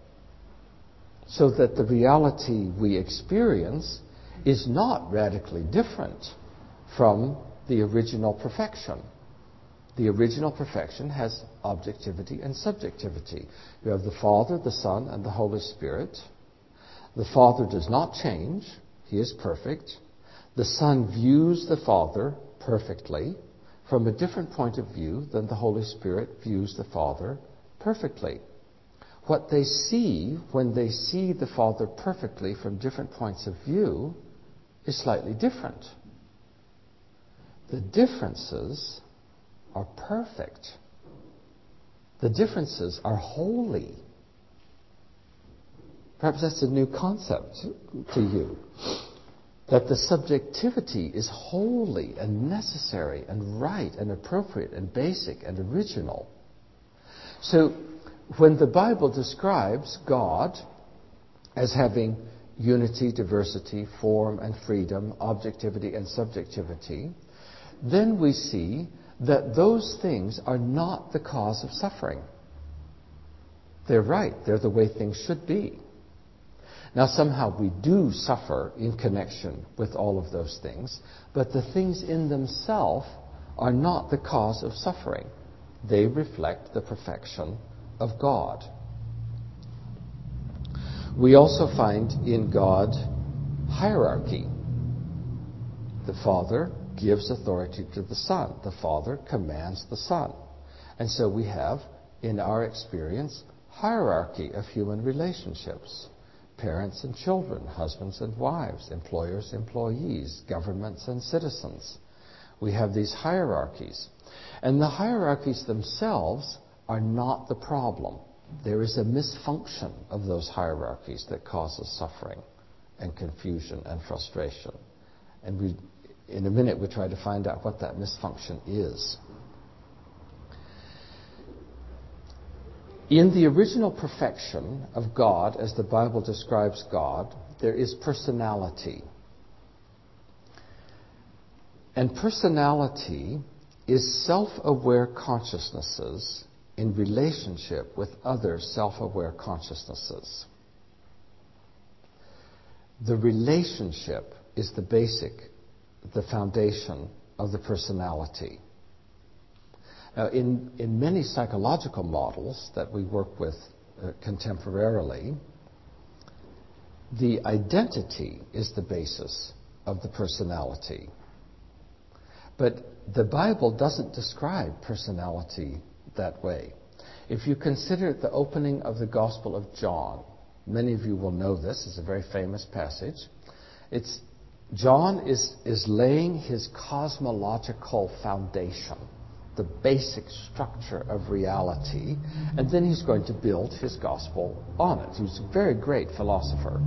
Speaker 3: So that the reality we experience is not radically different from the original perfection. The original perfection has objectivity and subjectivity. You have the Father, the Son, and the Holy Spirit. The Father does not change, He is perfect. The Son views the Father perfectly from a different point of view than the Holy Spirit views the Father perfectly. What they see when they see the Father perfectly from different points of view is slightly different. The differences are perfect. The differences are holy. Perhaps that's a new concept to you. That the subjectivity is holy and necessary and right and appropriate and basic and original. So, when the Bible describes God as having unity, diversity, form and freedom, objectivity and subjectivity, then we see that those things are not the cause of suffering. They're right, they're the way things should be. Now, somehow we do suffer in connection with all of those things, but the things in themselves are not the cause of suffering. They reflect the perfection of God. We also find in God hierarchy. The Father gives authority to the Son. The Father commands the Son. And so we have, in our experience, hierarchy of human relationships. Parents and children, husbands and wives, employers, employees, governments and citizens. We have these hierarchies. And the hierarchies themselves are not the problem. There is a misfunction of those hierarchies that causes suffering and confusion and frustration. And we in a minute, we try to find out what that misfunction is. In the original perfection of God, as the Bible describes God, there is personality. And personality is self aware consciousnesses in relationship with other self aware consciousnesses. The relationship is the basic the foundation of the personality. Now, in, in many psychological models that we work with uh, contemporarily, the identity is the basis of the personality. But the Bible doesn't describe personality that way. If you consider the opening of the Gospel of John, many of you will know this, it's a very famous passage. It's John is, is laying his cosmological foundation, the basic structure of reality, and then he's going to build his gospel on it. He's a very great philosopher.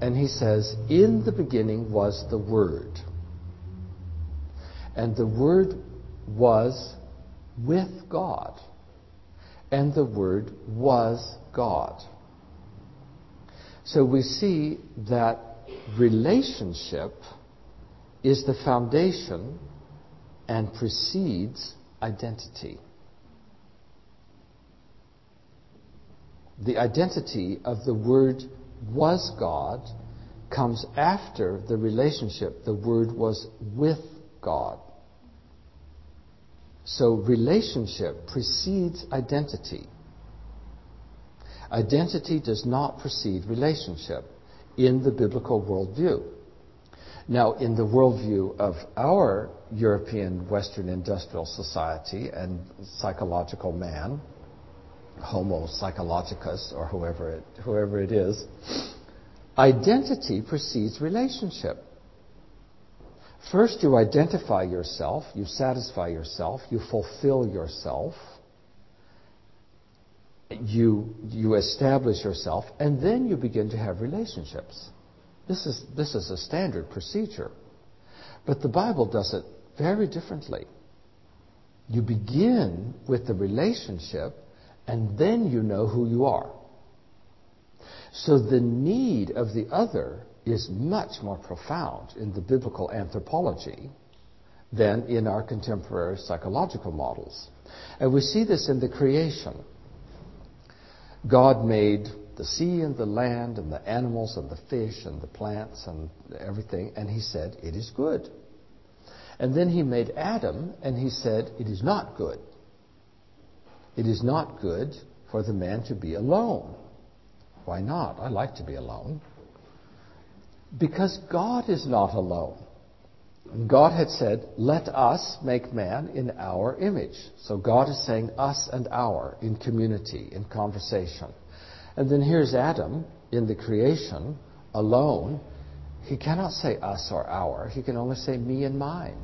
Speaker 3: And he says, In the beginning was the Word. And the Word was with God. And the Word was God. So we see that relationship is the foundation and precedes identity. The identity of the Word was God comes after the relationship. The Word was with God. So relationship precedes identity. Identity does not precede relationship in the biblical worldview. Now, in the worldview of our European Western industrial society and psychological man, Homo psychologicus, or whoever it, whoever it is, identity precedes relationship. First, you identify yourself, you satisfy yourself, you fulfill yourself. you, you establish yourself, and then you begin to have relationships. This is, this is a standard procedure. But the Bible does it very differently. You begin with the relationship, and then you know who you are. So the need of the other is much more profound in the biblical anthropology than in our contemporary psychological models. And we see this in the creation. God made the sea and the land and the animals and the fish and the plants and everything, and he said, It is good. And then he made Adam, and he said, It is not good. It is not good for the man to be alone. Why not? I like to be alone. Because God is not alone. God had said, Let us make man in our image. So God is saying us and our in community, in conversation. And then here's Adam in the creation, alone. He cannot say us or our. He can only say me and mine.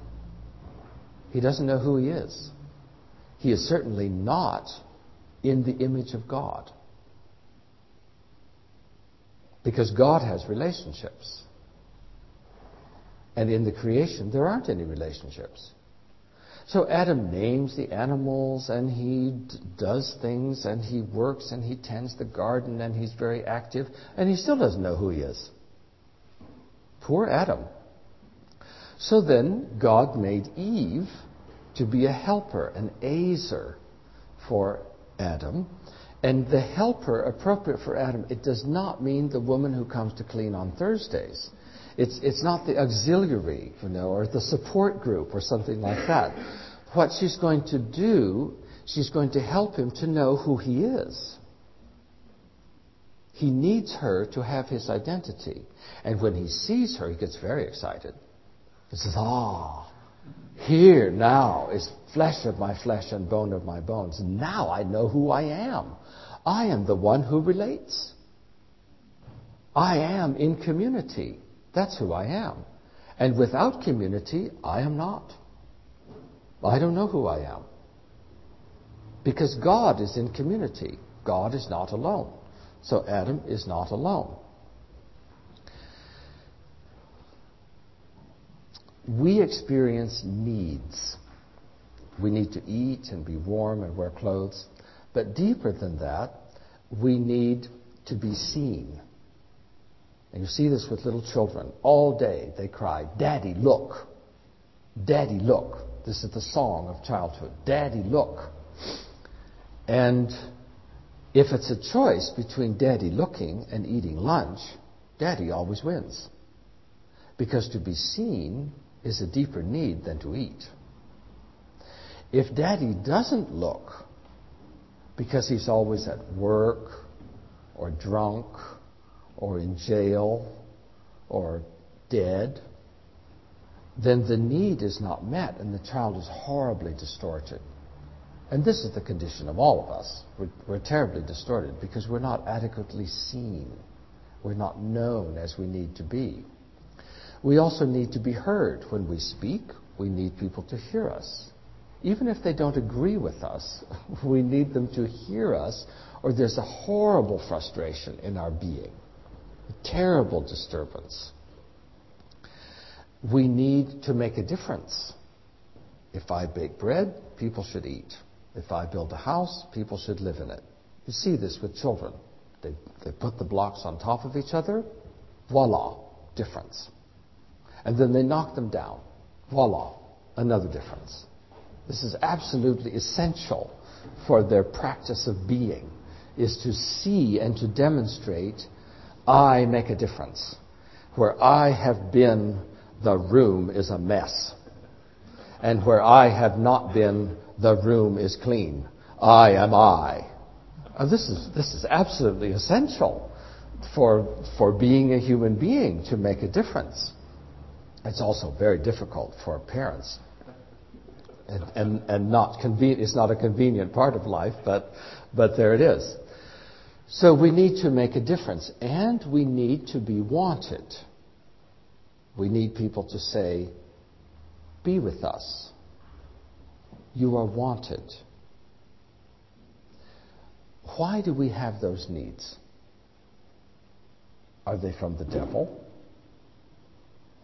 Speaker 3: He doesn't know who he is. He is certainly not in the image of God. Because God has relationships. And in the creation, there aren't any relationships. So Adam names the animals and he d- does things and he works and he tends the garden and he's very active and he still doesn't know who he is. Poor Adam. So then God made Eve to be a helper, an ezer for Adam. And the helper appropriate for Adam, it does not mean the woman who comes to clean on Thursdays. It's, it's not the auxiliary, you know, or the support group or something like that. What she's going to do, she's going to help him to know who he is. He needs her to have his identity. And when he sees her, he gets very excited. He says, Ah, here now is flesh of my flesh and bone of my bones. Now I know who I am. I am the one who relates. I am in community. That's who I am. And without community, I am not. I don't know who I am. Because God is in community. God is not alone. So Adam is not alone. We experience needs. We need to eat and be warm and wear clothes. But deeper than that, we need to be seen. And you see this with little children. All day they cry, Daddy, look. Daddy, look. This is the song of childhood. Daddy, look. And if it's a choice between daddy looking and eating lunch, daddy always wins. Because to be seen is a deeper need than to eat. If daddy doesn't look because he's always at work or drunk or in jail or dead, then the need is not met and the child is horribly distorted. And this is the condition of all of us. We're, we're, terribly distorted because we're not adequately seen. We're not known as we need to be. We also need to be heard. When we speak, we need people to hear us. Even if they don't agree with us, (laughs) we need them to hear us, or there's a horrible frustration in our being, a terrible disturbance. We need to make a difference. If I bake bread, people should eat. If I build a house, people should live in it. You see this with children. They, they put the blocks on top of each other, voila, difference. And then they knock them down, voila, another difference. This is absolutely essential for their practice of being, is to see and to demonstrate I make a difference. Where I have been, the room is a mess. And where I have not been, the room is clean. I am I. Uh, this, is, this is absolutely essential for, for being a human being to make a difference. It's also very difficult for parents. And, and, and not conven- it's not a convenient part of life, but, but there it is. So we need to make a difference, and we need to be wanted. We need people to say, Be with us. You are wanted. Why do we have those needs? Are they from the devil?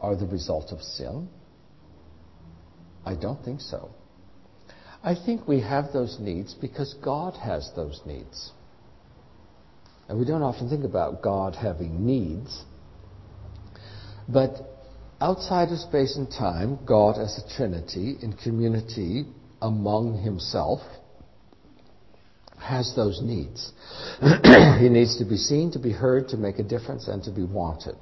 Speaker 3: Are the result of sin? I don't think so. I think we have those needs because God has those needs. And we don't often think about God having needs. But outside of space and time, God as a trinity in community among himself has those needs. (clears throat) he needs to be seen, to be heard, to make a difference, and to be wanted.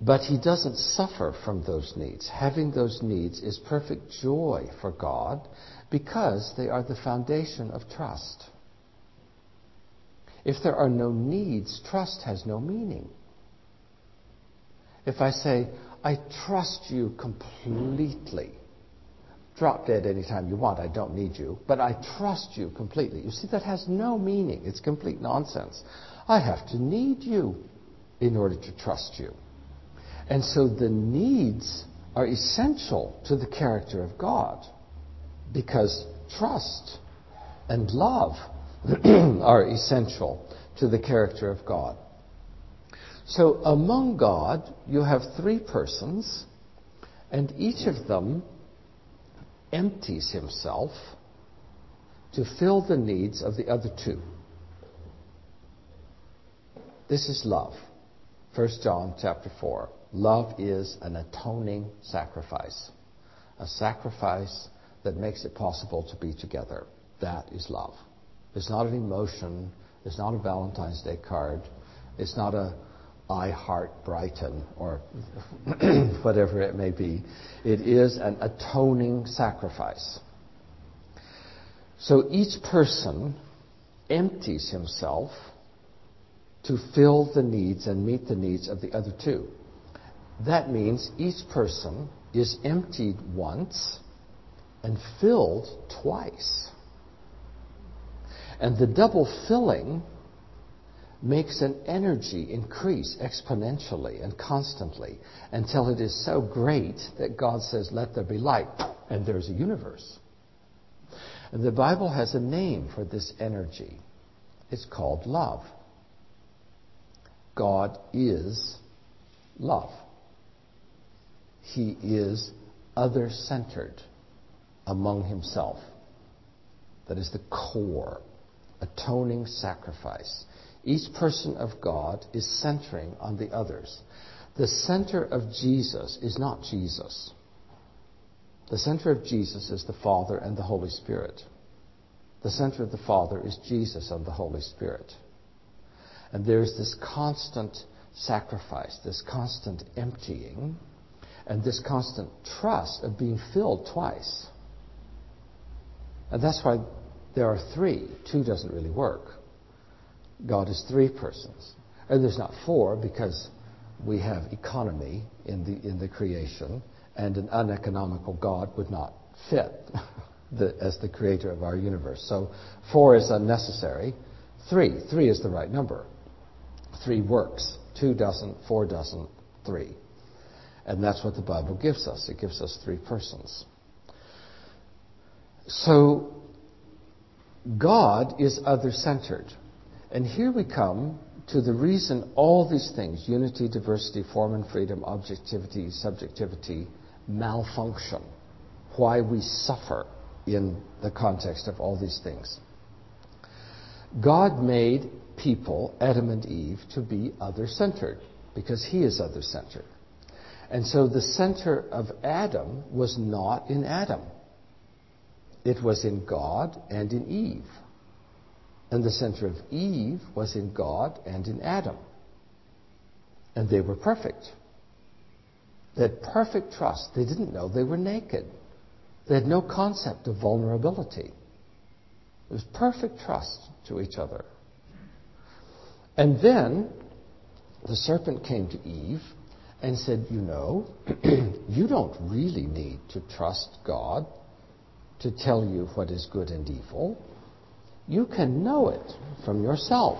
Speaker 3: But he doesn't suffer from those needs. Having those needs is perfect joy for God because they are the foundation of trust. If there are no needs, trust has no meaning. If I say, I trust you completely, drop dead anytime you want, I don't need you, but I trust you completely. You see, that has no meaning. It's complete nonsense. I have to need you in order to trust you. And so the needs are essential to the character of God because trust and love (clears throat) are essential to the character of God. So among God, you have three persons, and each of them empties himself to fill the needs of the other two. This is love. 1 John chapter 4. Love is an atoning sacrifice, a sacrifice that makes it possible to be together. That is love. It's not an emotion. It's not a Valentine's Day card. It's not a I heart Brighton or (clears throat) whatever it may be. It is an atoning sacrifice. So each person empties himself to fill the needs and meet the needs of the other two. That means each person is emptied once and filled twice. And the double filling makes an energy increase exponentially and constantly until it is so great that God says, Let there be light, and there's a universe. And the Bible has a name for this energy. It's called love. God is love. He is other centered among himself. That is the core, atoning sacrifice. Each person of God is centering on the others. The center of Jesus is not Jesus. The center of Jesus is the Father and the Holy Spirit. The center of the Father is Jesus and the Holy Spirit. And there's this constant sacrifice, this constant emptying, and this constant trust of being filled twice. And that's why there are three. Two doesn't really work. God is three persons. And there's not four because we have economy in the, in the creation, and an uneconomical God would not fit (laughs) the, as the creator of our universe. So four is unnecessary. Three. Three is the right number. Three works. Two doesn't, four doesn't, three. And that's what the Bible gives us. It gives us three persons. So, God is other centered. And here we come to the reason all these things unity, diversity, form and freedom, objectivity, subjectivity malfunction. Why we suffer in the context of all these things. God made people, Adam and Eve, to be other centered because He is other centered. And so the center of Adam was not in Adam, it was in God and in Eve. And the center of Eve was in God and in Adam. And they were perfect. They had perfect trust. They didn't know they were naked. They had no concept of vulnerability. It was perfect trust to each other. And then the serpent came to Eve and said, You know, (clears throat) you don't really need to trust God to tell you what is good and evil you can know it from yourself.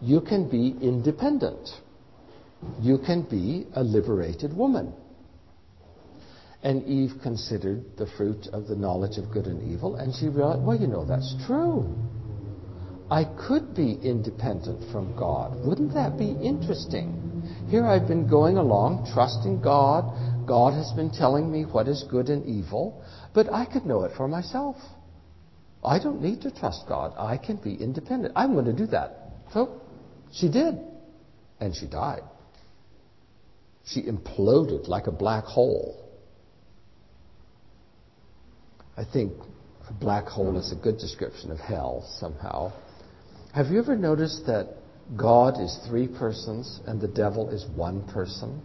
Speaker 3: You can be independent. You can be a liberated woman. And Eve considered the fruit of the knowledge of good and evil, and she realized, well, you know, that's true. I could be independent from God. Wouldn't that be interesting? Here I've been going along, trusting God. God has been telling me what is good and evil, but I could know it for myself. I don't need to trust God. I can be independent. I'm going to do that. So she did. And she died. She imploded like a black hole. I think a black hole is a good description of hell somehow. Have you ever noticed that God is three persons and the devil is one person?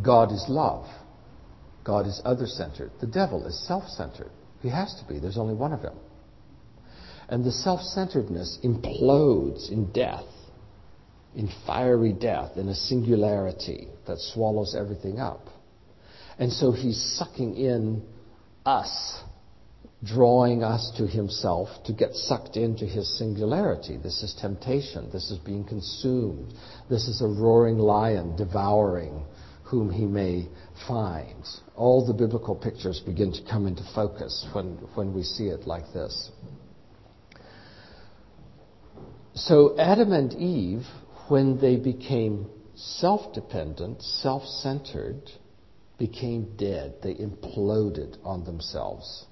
Speaker 3: God is love. God is other centered. The devil is self centered. He has to be. There's only one of him. And the self centeredness implodes in death, in fiery death, in a singularity that swallows everything up. And so he's sucking in us, drawing us to himself to get sucked into his singularity. This is temptation. This is being consumed. This is a roaring lion devouring whom he may find. All the biblical pictures begin to come into focus when, when we see it like this. So Adam and Eve, when they became self dependent, self centered, became dead. They imploded on themselves.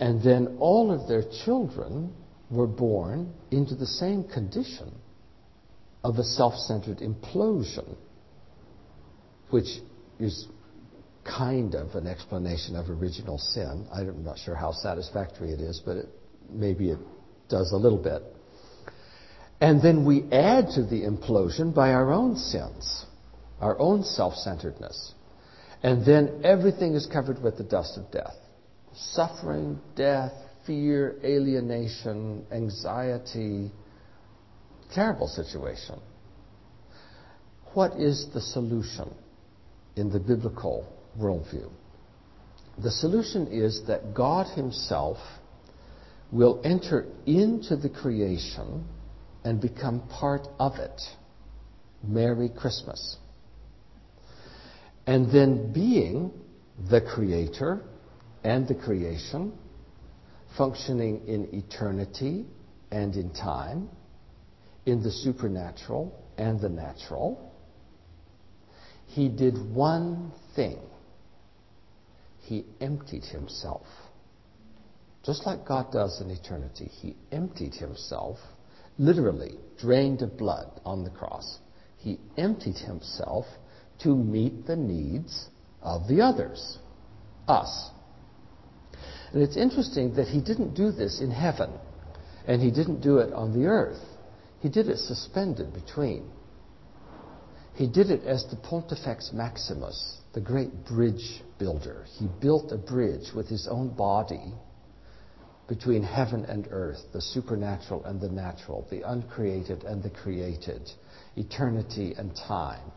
Speaker 3: And then all of their children were born into the same condition of a self centered implosion, which is kind of an explanation of original sin. I'm not sure how satisfactory it is, but it, maybe it does a little bit. And then we add to the implosion by our own sins, our own self centeredness. And then everything is covered with the dust of death suffering, death, fear, alienation, anxiety. Terrible situation. What is the solution in the biblical worldview? The solution is that God Himself will enter into the creation and become part of it. Merry Christmas and then being the creator and the creation, functioning in eternity and in time, in the supernatural and the natural, he did one thing. He emptied himself. Just like God does in eternity, he emptied himself, literally drained of blood on the cross. He emptied himself to meet the needs of the others, us. And it's interesting that he didn't do this in heaven, and he didn't do it on the earth. He did it suspended between. He did it as the Pontifex Maximus, the great bridge builder. He built a bridge with his own body between heaven and earth, the supernatural and the natural, the uncreated and the created, eternity and time.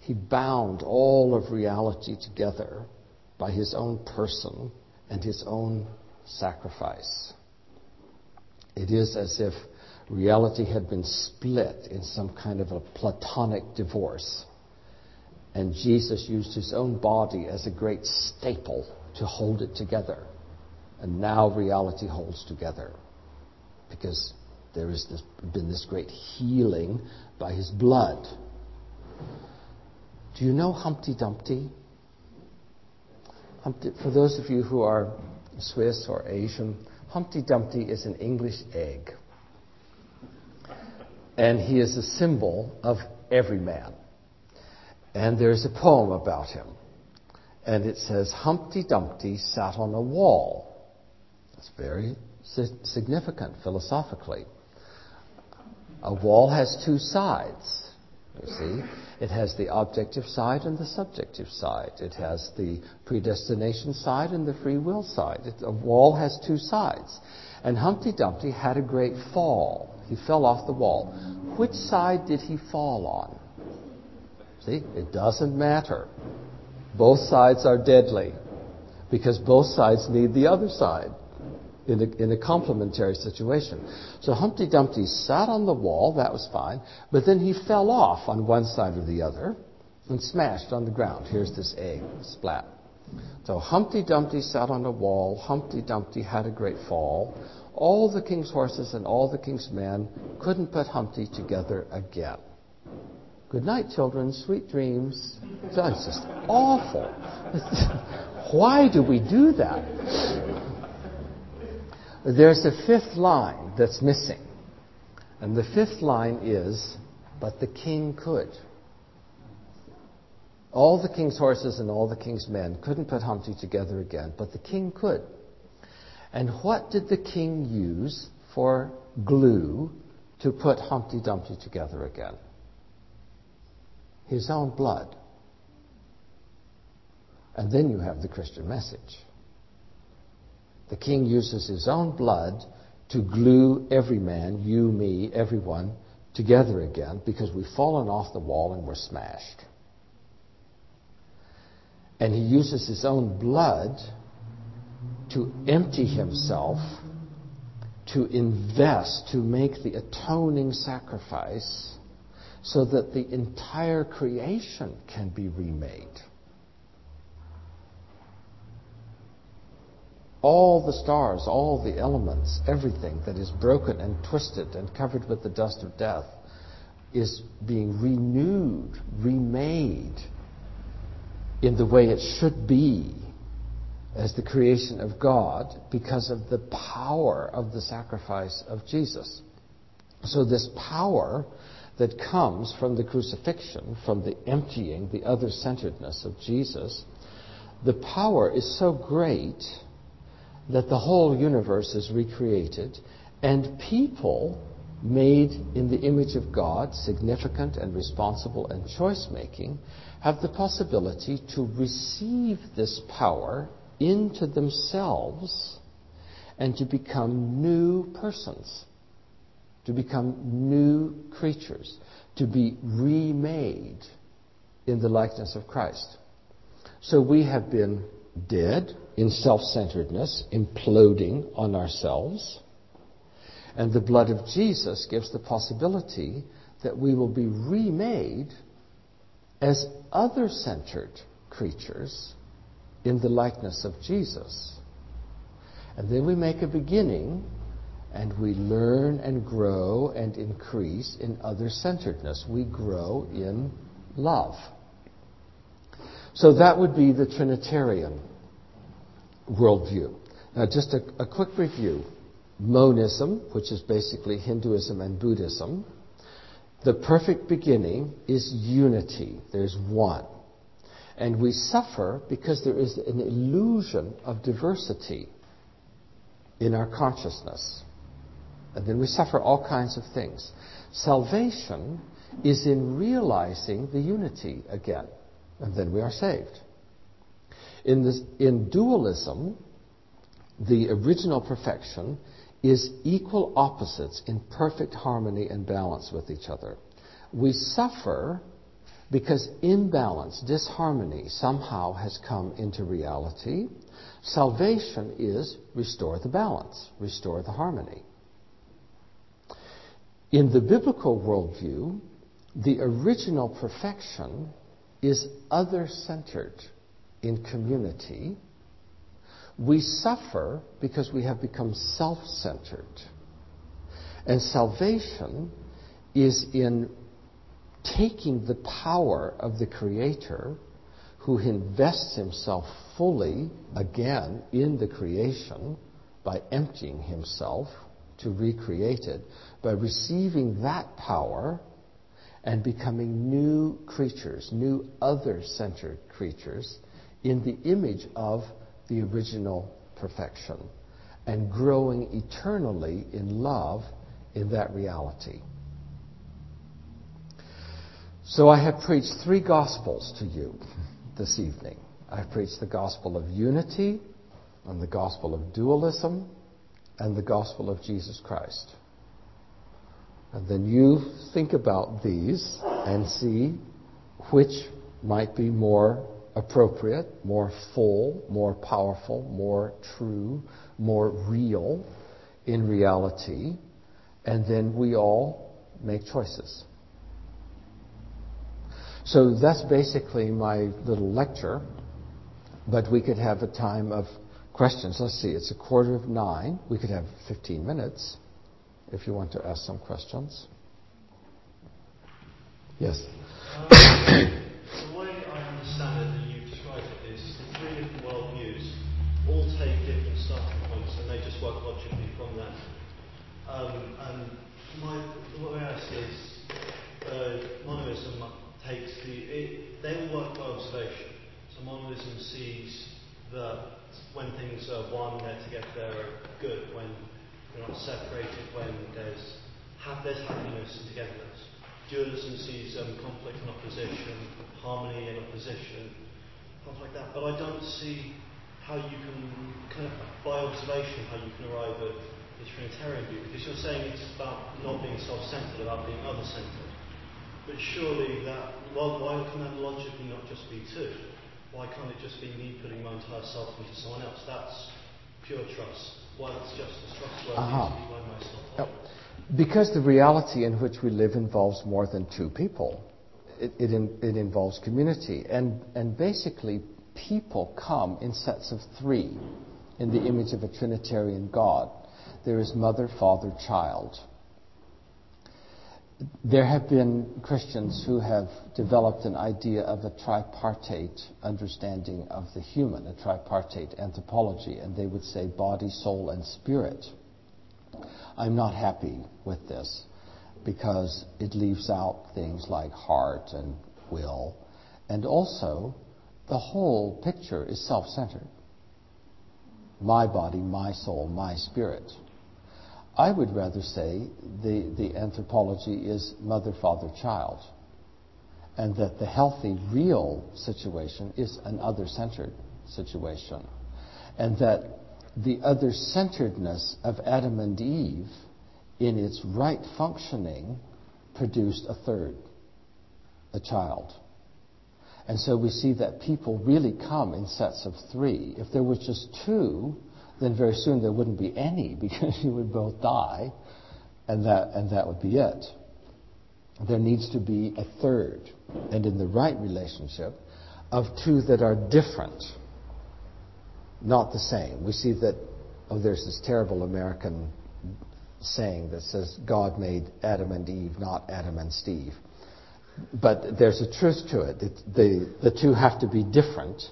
Speaker 3: He bound all of reality together by his own person and his own sacrifice. It is as if reality had been split in some kind of a platonic divorce. And Jesus used his own body as a great staple to hold it together. And now reality holds together because there has been this great healing by his blood. Do you know Humpty Dumpty? Humpty, for those of you who are Swiss or Asian, Humpty Dumpty is an English egg. And he is a symbol of every man. And there's a poem about him. And it says, Humpty Dumpty sat on a wall. That's very significant philosophically. A wall has two sides, you see. It has the objective side and the subjective side. It has the predestination side and the free will side. It, a wall has two sides. And Humpty Dumpty had a great fall. He fell off the wall. Which side did he fall on? See, it doesn't matter. Both sides are deadly because both sides need the other side in a, in a complementary situation. So Humpty Dumpty sat on the wall, that was fine, but then he fell off on one side or the other, and smashed on the ground. Here's this egg, splat. So Humpty Dumpty sat on a wall. Humpty Dumpty had a great fall. All the king's horses and all the king's men couldn't put Humpty together again. Good night, children. Sweet dreams. That's just awful. (laughs) Why do we do that? There's a fifth line that's missing. And the fifth line is, but the king could. All the king's horses and all the king's men couldn't put Humpty together again, but the king could. And what did the king use for glue to put Humpty Dumpty together again? His own blood. And then you have the Christian message. The king uses his own blood to glue every man, you, me, everyone, together again because we've fallen off the wall and we're smashed. And he uses his own blood to empty himself, to invest, to make the atoning sacrifice so that the entire creation can be remade. All the stars, all the elements, everything that is broken and twisted and covered with the dust of death is being renewed, remade in the way it should be as the creation of God because of the power of the sacrifice of Jesus. So, this power that comes from the crucifixion, from the emptying, the other centeredness of Jesus, the power is so great that the whole universe is recreated and people made in the image of God, significant and responsible and choice making, have the possibility to receive this power into themselves and to become new persons, to become new creatures, to be remade in the likeness of Christ. So we have been dead in self centeredness, imploding on ourselves. And the blood of Jesus gives the possibility that we will be remade as other centered creatures in the likeness of Jesus. And then we make a beginning and we learn and grow and increase in other centeredness. We grow in love. So that would be the Trinitarian worldview. Now, just a, a quick review. Monism, which is basically Hinduism and Buddhism, the perfect beginning is unity. There's one. And we suffer because there is an illusion of diversity in our consciousness. And then we suffer all kinds of things. Salvation is in realizing the unity again. And then we are saved. In, this, in dualism, the original perfection is equal opposites in perfect harmony and balance with each other. We suffer because imbalance, disharmony, somehow has come into reality. Salvation is restore the balance, restore the harmony. In the biblical worldview, the original perfection is other centered in community. We suffer because we have become self centered. And salvation is in taking the power of the Creator who invests himself fully again in the creation by emptying himself to recreate it, by receiving that power and becoming new creatures, new other centered creatures in the image of the original perfection and growing eternally in love in that reality. So I have preached three gospels to you this evening. I've preached the gospel of unity, and the gospel of dualism, and the gospel of Jesus Christ. And then you think about these and see which might be more appropriate, more full, more powerful, more true, more real in reality, and then we all make choices. So that's basically my little lecture, but we could have a time of questions. Let's see, it's a quarter of nine. We could have 15 minutes if you want to ask some questions. Yes.
Speaker 2: Um, (coughs) the way I understand it that you described it is the three different worldviews all take different starting points and they just work logically from that. Um, and my, the way I see it is uh, monoism takes the, it, they work by observation. So monoism sees that when things are one, they're together, they're good. When they're not separated, when there's, have, there's happiness and togetherness. Dualism sees um, conflict and opposition, harmony and opposition, stuff like that. But I don't see how you can, kind of by observation, how you can arrive at the Trinitarian view, because you're saying it's about not being self-centered, about being other-centered. But surely that, well, why can that logically not just be two? Why can't it just be me putting my entire self into someone else? That's pure trust. Why that's just as trustworthy uh-huh. as by myself.
Speaker 3: Because the reality in which we live involves more than two people. It, it, in, it involves community. And, and basically, people come in sets of three in the image of a Trinitarian God. There is mother, father, child. There have been Christians who have developed an idea of a tripartite understanding of the human, a tripartite anthropology, and they would say body, soul, and spirit. I'm not happy with this because it leaves out things like heart and will. And also, the whole picture is self centered. My body, my soul, my spirit. I would rather say the, the anthropology is mother, father, child. And that the healthy, real situation is an other centered situation. And that the other centeredness of Adam and Eve, in its right functioning, produced a third, a child. And so we see that people really come in sets of three. If there was just two, then very soon there wouldn't be any (laughs) because you would both die, and that, and that would be it. There needs to be a third, and in the right relationship, of two that are different not the same. We see that, oh, there's this terrible American saying that says God made Adam and Eve, not Adam and Steve. But there's a truth to it. the, the two have to be different.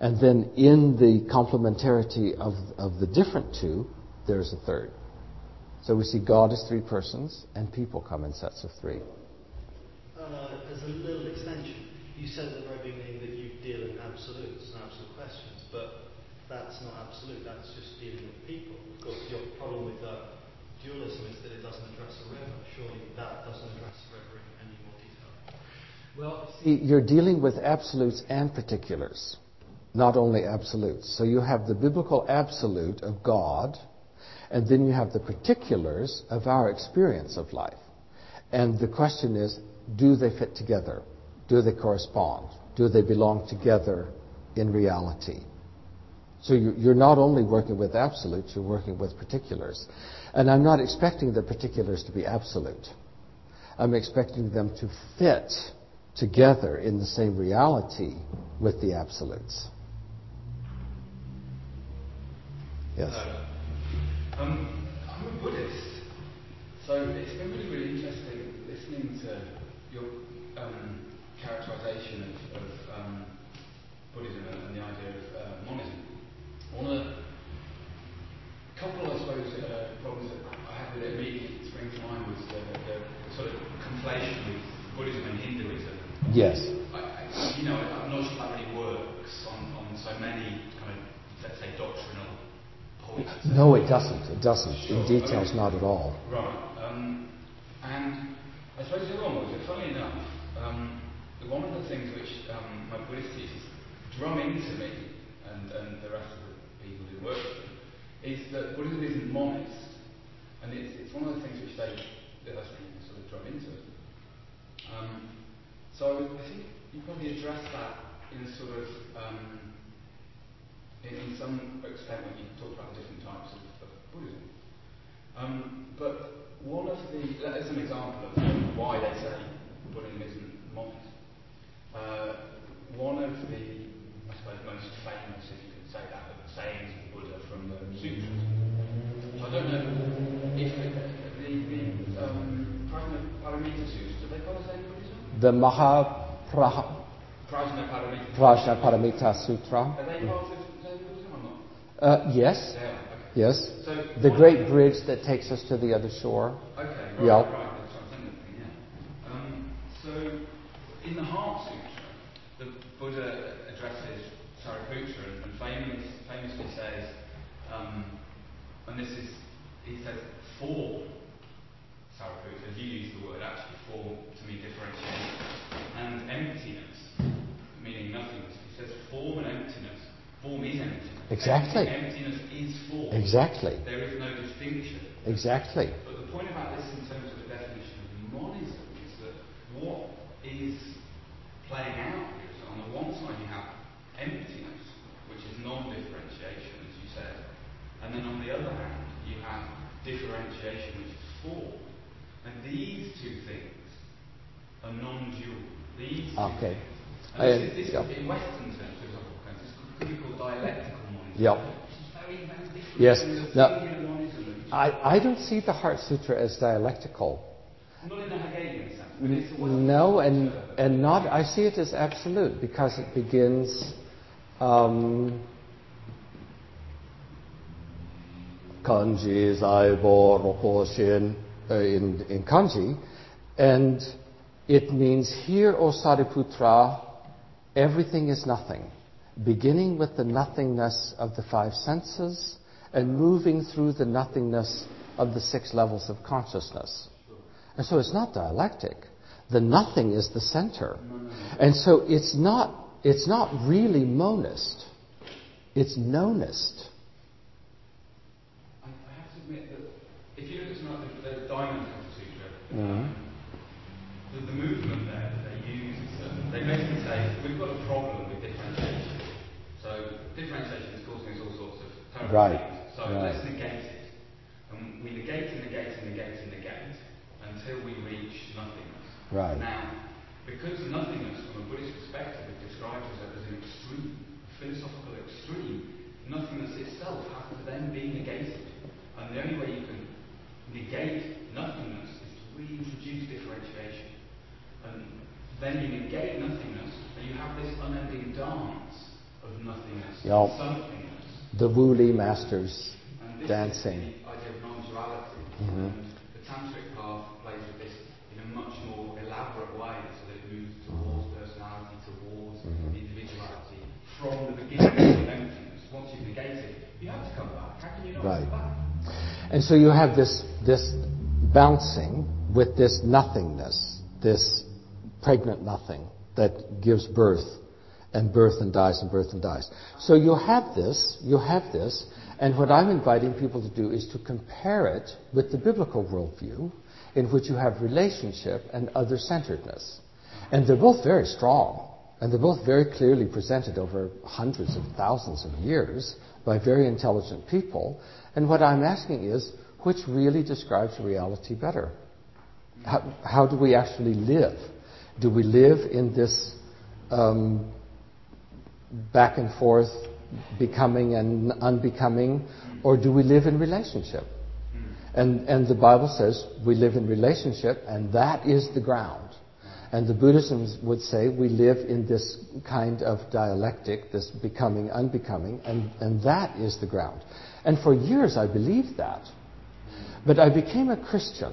Speaker 3: And then in the complementarity of, of the different two, there's a third. So we see God as three persons, and people come in sets of three.
Speaker 2: Uh, as a little extension, you said at the very beginning that you deal in absolutes and absolute questions, but that's not absolute, that's just dealing with people. Of course, your problem with uh, dualism is that it doesn't address the river. Surely that doesn't address the river in any more detail.
Speaker 3: Well, see, you're dealing with absolutes and particulars, not only absolutes. So you have the biblical absolute of God, and then you have the particulars of our experience of life. And the question is, do they fit together? Do they correspond? Do they belong together in reality? So you're not only working with absolutes, you're working with particulars. And I'm not expecting the particulars to be absolute. I'm expecting them to fit together in the same reality with the absolutes. Yes?
Speaker 4: Um, I'm a Buddhist, so it's been really, really interesting listening to your um, characterization of, of um, Buddhism and the idea of uh, monism. One of the couple, I suppose, uh, problems that I had with it immediately spring to mind was the, the, sort of conflation with Buddhism and Hinduism.
Speaker 3: Yes.
Speaker 4: I, I, you know, I'm not sure that really works on, on so many kind of, let's say, doctrinal points.
Speaker 3: No, it doesn't. It doesn't. Sure. In details, not at all.
Speaker 4: Right. Um, and I suppose the other one was that, funny enough, um, one of the things which um, my Buddhist teachers drum into me and, and the rest of the people who work with them, is that Buddhism isn't monist. And it's, it's one of the things which they, that that's really sort of drum into it. Um, so I think you probably address that in a sort of, um, in some extent when you talk about different types of, of Buddhism. Um, but one of the, as an example of why they say Buddhism isn't modern, uh, one of
Speaker 3: the, I suppose, most
Speaker 4: famous, if you can say that, of the sayings of Buddha from the sutras. I don't know if it, the, the um, Prajnaparamita Sutras, do they call it Buddhism? The Mahaprajna
Speaker 3: Prajnaparamita Sutra.
Speaker 4: Are they part of uh, yes, are. Okay.
Speaker 3: yes.
Speaker 4: So
Speaker 3: The great bridge that takes us to the other shore.
Speaker 4: Okay, right,
Speaker 3: Yeah.
Speaker 4: right, that's what I'm thinking, yeah. Um, so, in the Heart Sutra, the Buddha addresses Sariputta and, and famous, famously says, um, and this is, he says, for Sariputta, you use the word actually, for to mean differentiation, and emptiness, meaning nothingness. He says form and emptiness. Form is emptiness.
Speaker 3: Exactly.
Speaker 4: Emptiness is form.
Speaker 3: Exactly.
Speaker 4: There is no distinction.
Speaker 3: Exactly.
Speaker 4: But the point about this in terms of the definition of monism is that what is playing out here is on the one side you have emptiness, which is non-differentiation, as you said, and then on the other hand you have differentiation, which is form. And these two things are non-dual. These two
Speaker 3: Okay.
Speaker 4: things. And
Speaker 3: I-
Speaker 4: this, is, this
Speaker 3: yeah.
Speaker 4: in Western terms, for example, this could be called dialectical monism.
Speaker 3: Yep. Yes. Now, I, I don't see the Heart Sutra as dialectical. No, and, and not, I see it as absolute because it begins, um, kanji, zaibo, rokoshin, uh, in, in kanji, and it means here, O Sariputra, everything is nothing, beginning with the nothingness of the five senses and moving through the nothingness of the six levels of consciousness. And so it's not dialectic. The nothing is the center. And so it's not, it's not really monist. It's nonist.
Speaker 4: I, I have to admit that if you look at some of the, the Diamond Cutter Sutra,
Speaker 3: Mhm.
Speaker 4: the, the movement there that they use they basically say we've got a problem with differentiation. So differentiation is causing us all sorts of terrible
Speaker 3: Right,
Speaker 4: things. So
Speaker 3: right.
Speaker 4: let's negate it. And we negate and negate and negate and negate until we reach nothingness.
Speaker 3: Right.
Speaker 4: Now, because nothingness from a Buddhist perspective is described as, as an extreme, a philosophical extreme, nothingness itself has to then be negated. And the only way you can negate nothingness is to reintroduce differentiation. And then you negate nothingness, and you have this unending dance of nothingness,
Speaker 3: Yup.
Speaker 4: somethingness.
Speaker 3: The Wuli masters
Speaker 4: And this
Speaker 3: dancing.
Speaker 4: idea of non-duality.
Speaker 3: Mhm.
Speaker 4: And the tantric path plays with this in a much more elaborate way, so that it moves towards personality, towards
Speaker 3: Mhm.
Speaker 4: individuality, from the beginning of emptiness. Once you've negated, you have to come back. How can you not
Speaker 3: Right.
Speaker 4: come back?
Speaker 3: And so you have this, this bouncing with this nothingness, this pregnant nothing that gives birth and birth and dies and birth and dies. So you have this, you have this, and what I'm inviting people to do is to compare it with the biblical worldview in which you have relationship and other centeredness. And they're both very strong, and they're both very clearly presented over hundreds of thousands of years by very intelligent people. And what I'm asking is, which really describes reality better? How, how do we actually live? Do we live in this um, back and forth, becoming and unbecoming, or do we live in relationship? Hmm. And, and the Bible says we live in relationship, and that is the ground. And the Buddhism would say we live in this kind of dialectic, this becoming, unbecoming, and, and that is the ground. And for years I believed that. But I became a Christian.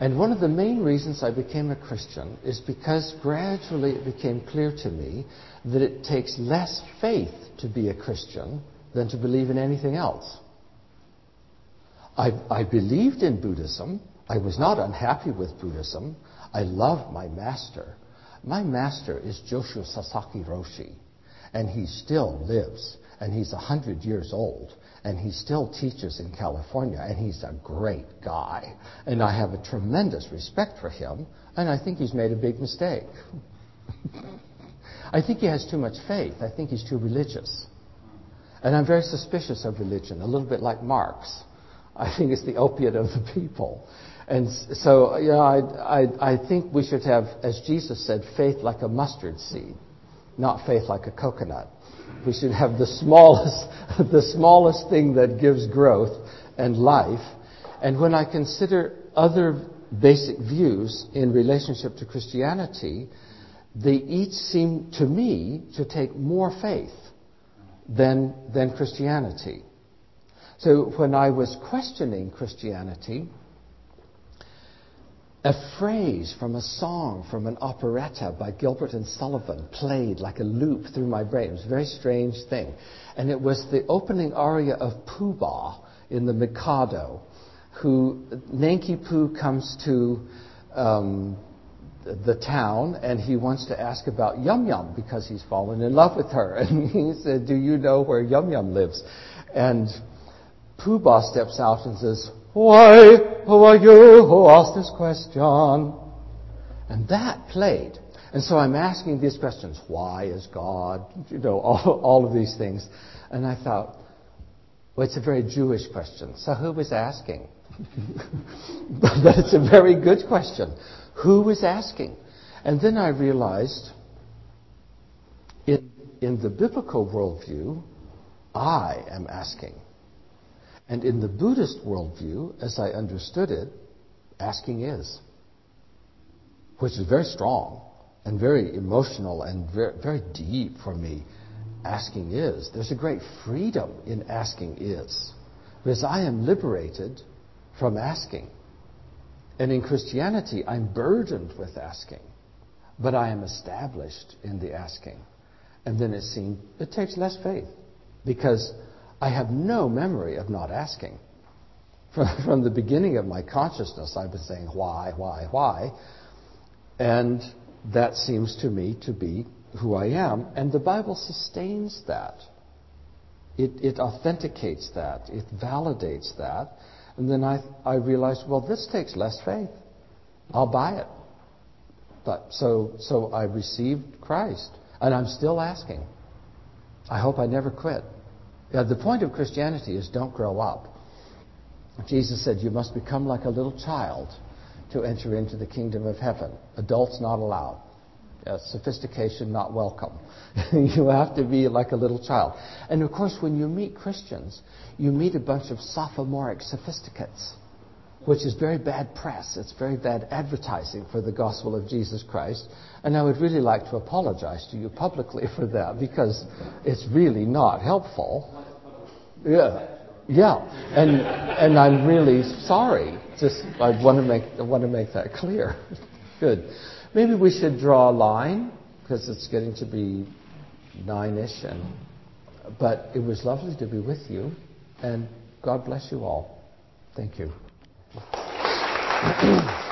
Speaker 3: And one of the main reasons I became a Christian is because gradually it became clear to me that it takes less faith to be a Christian than to believe in anything else. I, I believed in Buddhism. I was not unhappy with Buddhism. I loved my master. My master is Joshu Sasaki Roshi, and he still lives, and he's a hundred years old, and he still teaches in California, and he's a great guy. And I have a tremendous respect for him, and I think he's made a big mistake. (laughs) I think he has too much faith. I think he's too religious. And I'm very suspicious of religion, a little bit like Marx. I think it's the opiate of the people. And so, you know, I, I, I think we should have, as Jesus said, faith like a mustard seed, not faith like a coconut. We should have the smallest, (laughs) the smallest thing that gives growth and life. And when I consider other basic views in relationship to Christianity, they each seem to me to take more faith than, than Christianity. So when I was questioning Christianity, a phrase from a song from an operetta by Gilbert and Sullivan played like a loop through my brain. It was a very strange thing. And it was the opening aria of Pooh Bah in The Mikado, who, Nanki Poo comes to um, the town and he wants to ask about Yum Yum because he's fallen in love with her. (laughs) And he said, Do you know where Yum Yum lives? And Pooh Bah steps out and says, why, who are you who asked this question? And that played. And so I'm asking these questions. Why is God? You know, (laughs) all, all of these things. And I thought, well, it's a very Jewish question. So who was asking? (laughs) but it's a very good question. Who was asking? And then I realized in, in the biblical worldview, I am asking. And in the Buddhist worldview, as I understood it, asking is, which is very strong and very emotional and very, very deep for me. Asking is. There's a great freedom in asking is. Because I am liberated from asking. And in Christianity, I'm burdened with asking. But I am established in the asking. And then it seems it takes less faith. Because I have no memory of not asking. From, (laughs) from the beginning of my consciousness, I've been saying, why, why, why? And that seems to me to be who I am. And the Bible sustains that. It, it authenticates that. It validates that. And then I, I realized, well, this takes less faith. I'll buy it. But so, so I received Christ. And I'm still asking. I hope I never quit. The point of Christianity is don't grow up. Jesus said you must become like a little child to enter into the kingdom of heaven. Adults not allowed. Uh, sophistication not welcome. (laughs) you have to be like a little child. And of course, when you meet Christians, you meet a bunch of sophomoric sophisticates, which is very bad press. It's very bad advertising for the gospel of Jesus Christ. And I would really like to apologize to you publicly (laughs) for that because it's really not helpful. Yeah. Yeah, and and I'm really sorry. Just I want to make I want to make that clear. (laughs) Good. Maybe we should draw a line because it's getting to be nine-ish, and but it was lovely to be with you, and God bless you all. Thank you. (clears throat)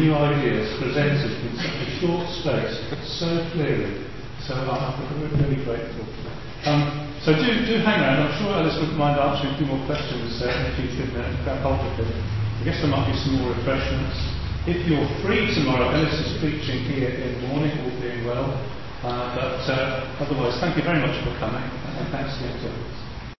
Speaker 1: new ideas presented in such a short space so clearly. So I'm really grateful. Um, so do, do hang around. I'm sure Alice wouldn't mind answering a few more questions uh, if you can uh, hold of them. I guess there might be some more refreshments. If you're free tomorrow, Alice is preaching here in the morning, all being well. Uh, but uh, otherwise, thank you very much for coming, and thanks to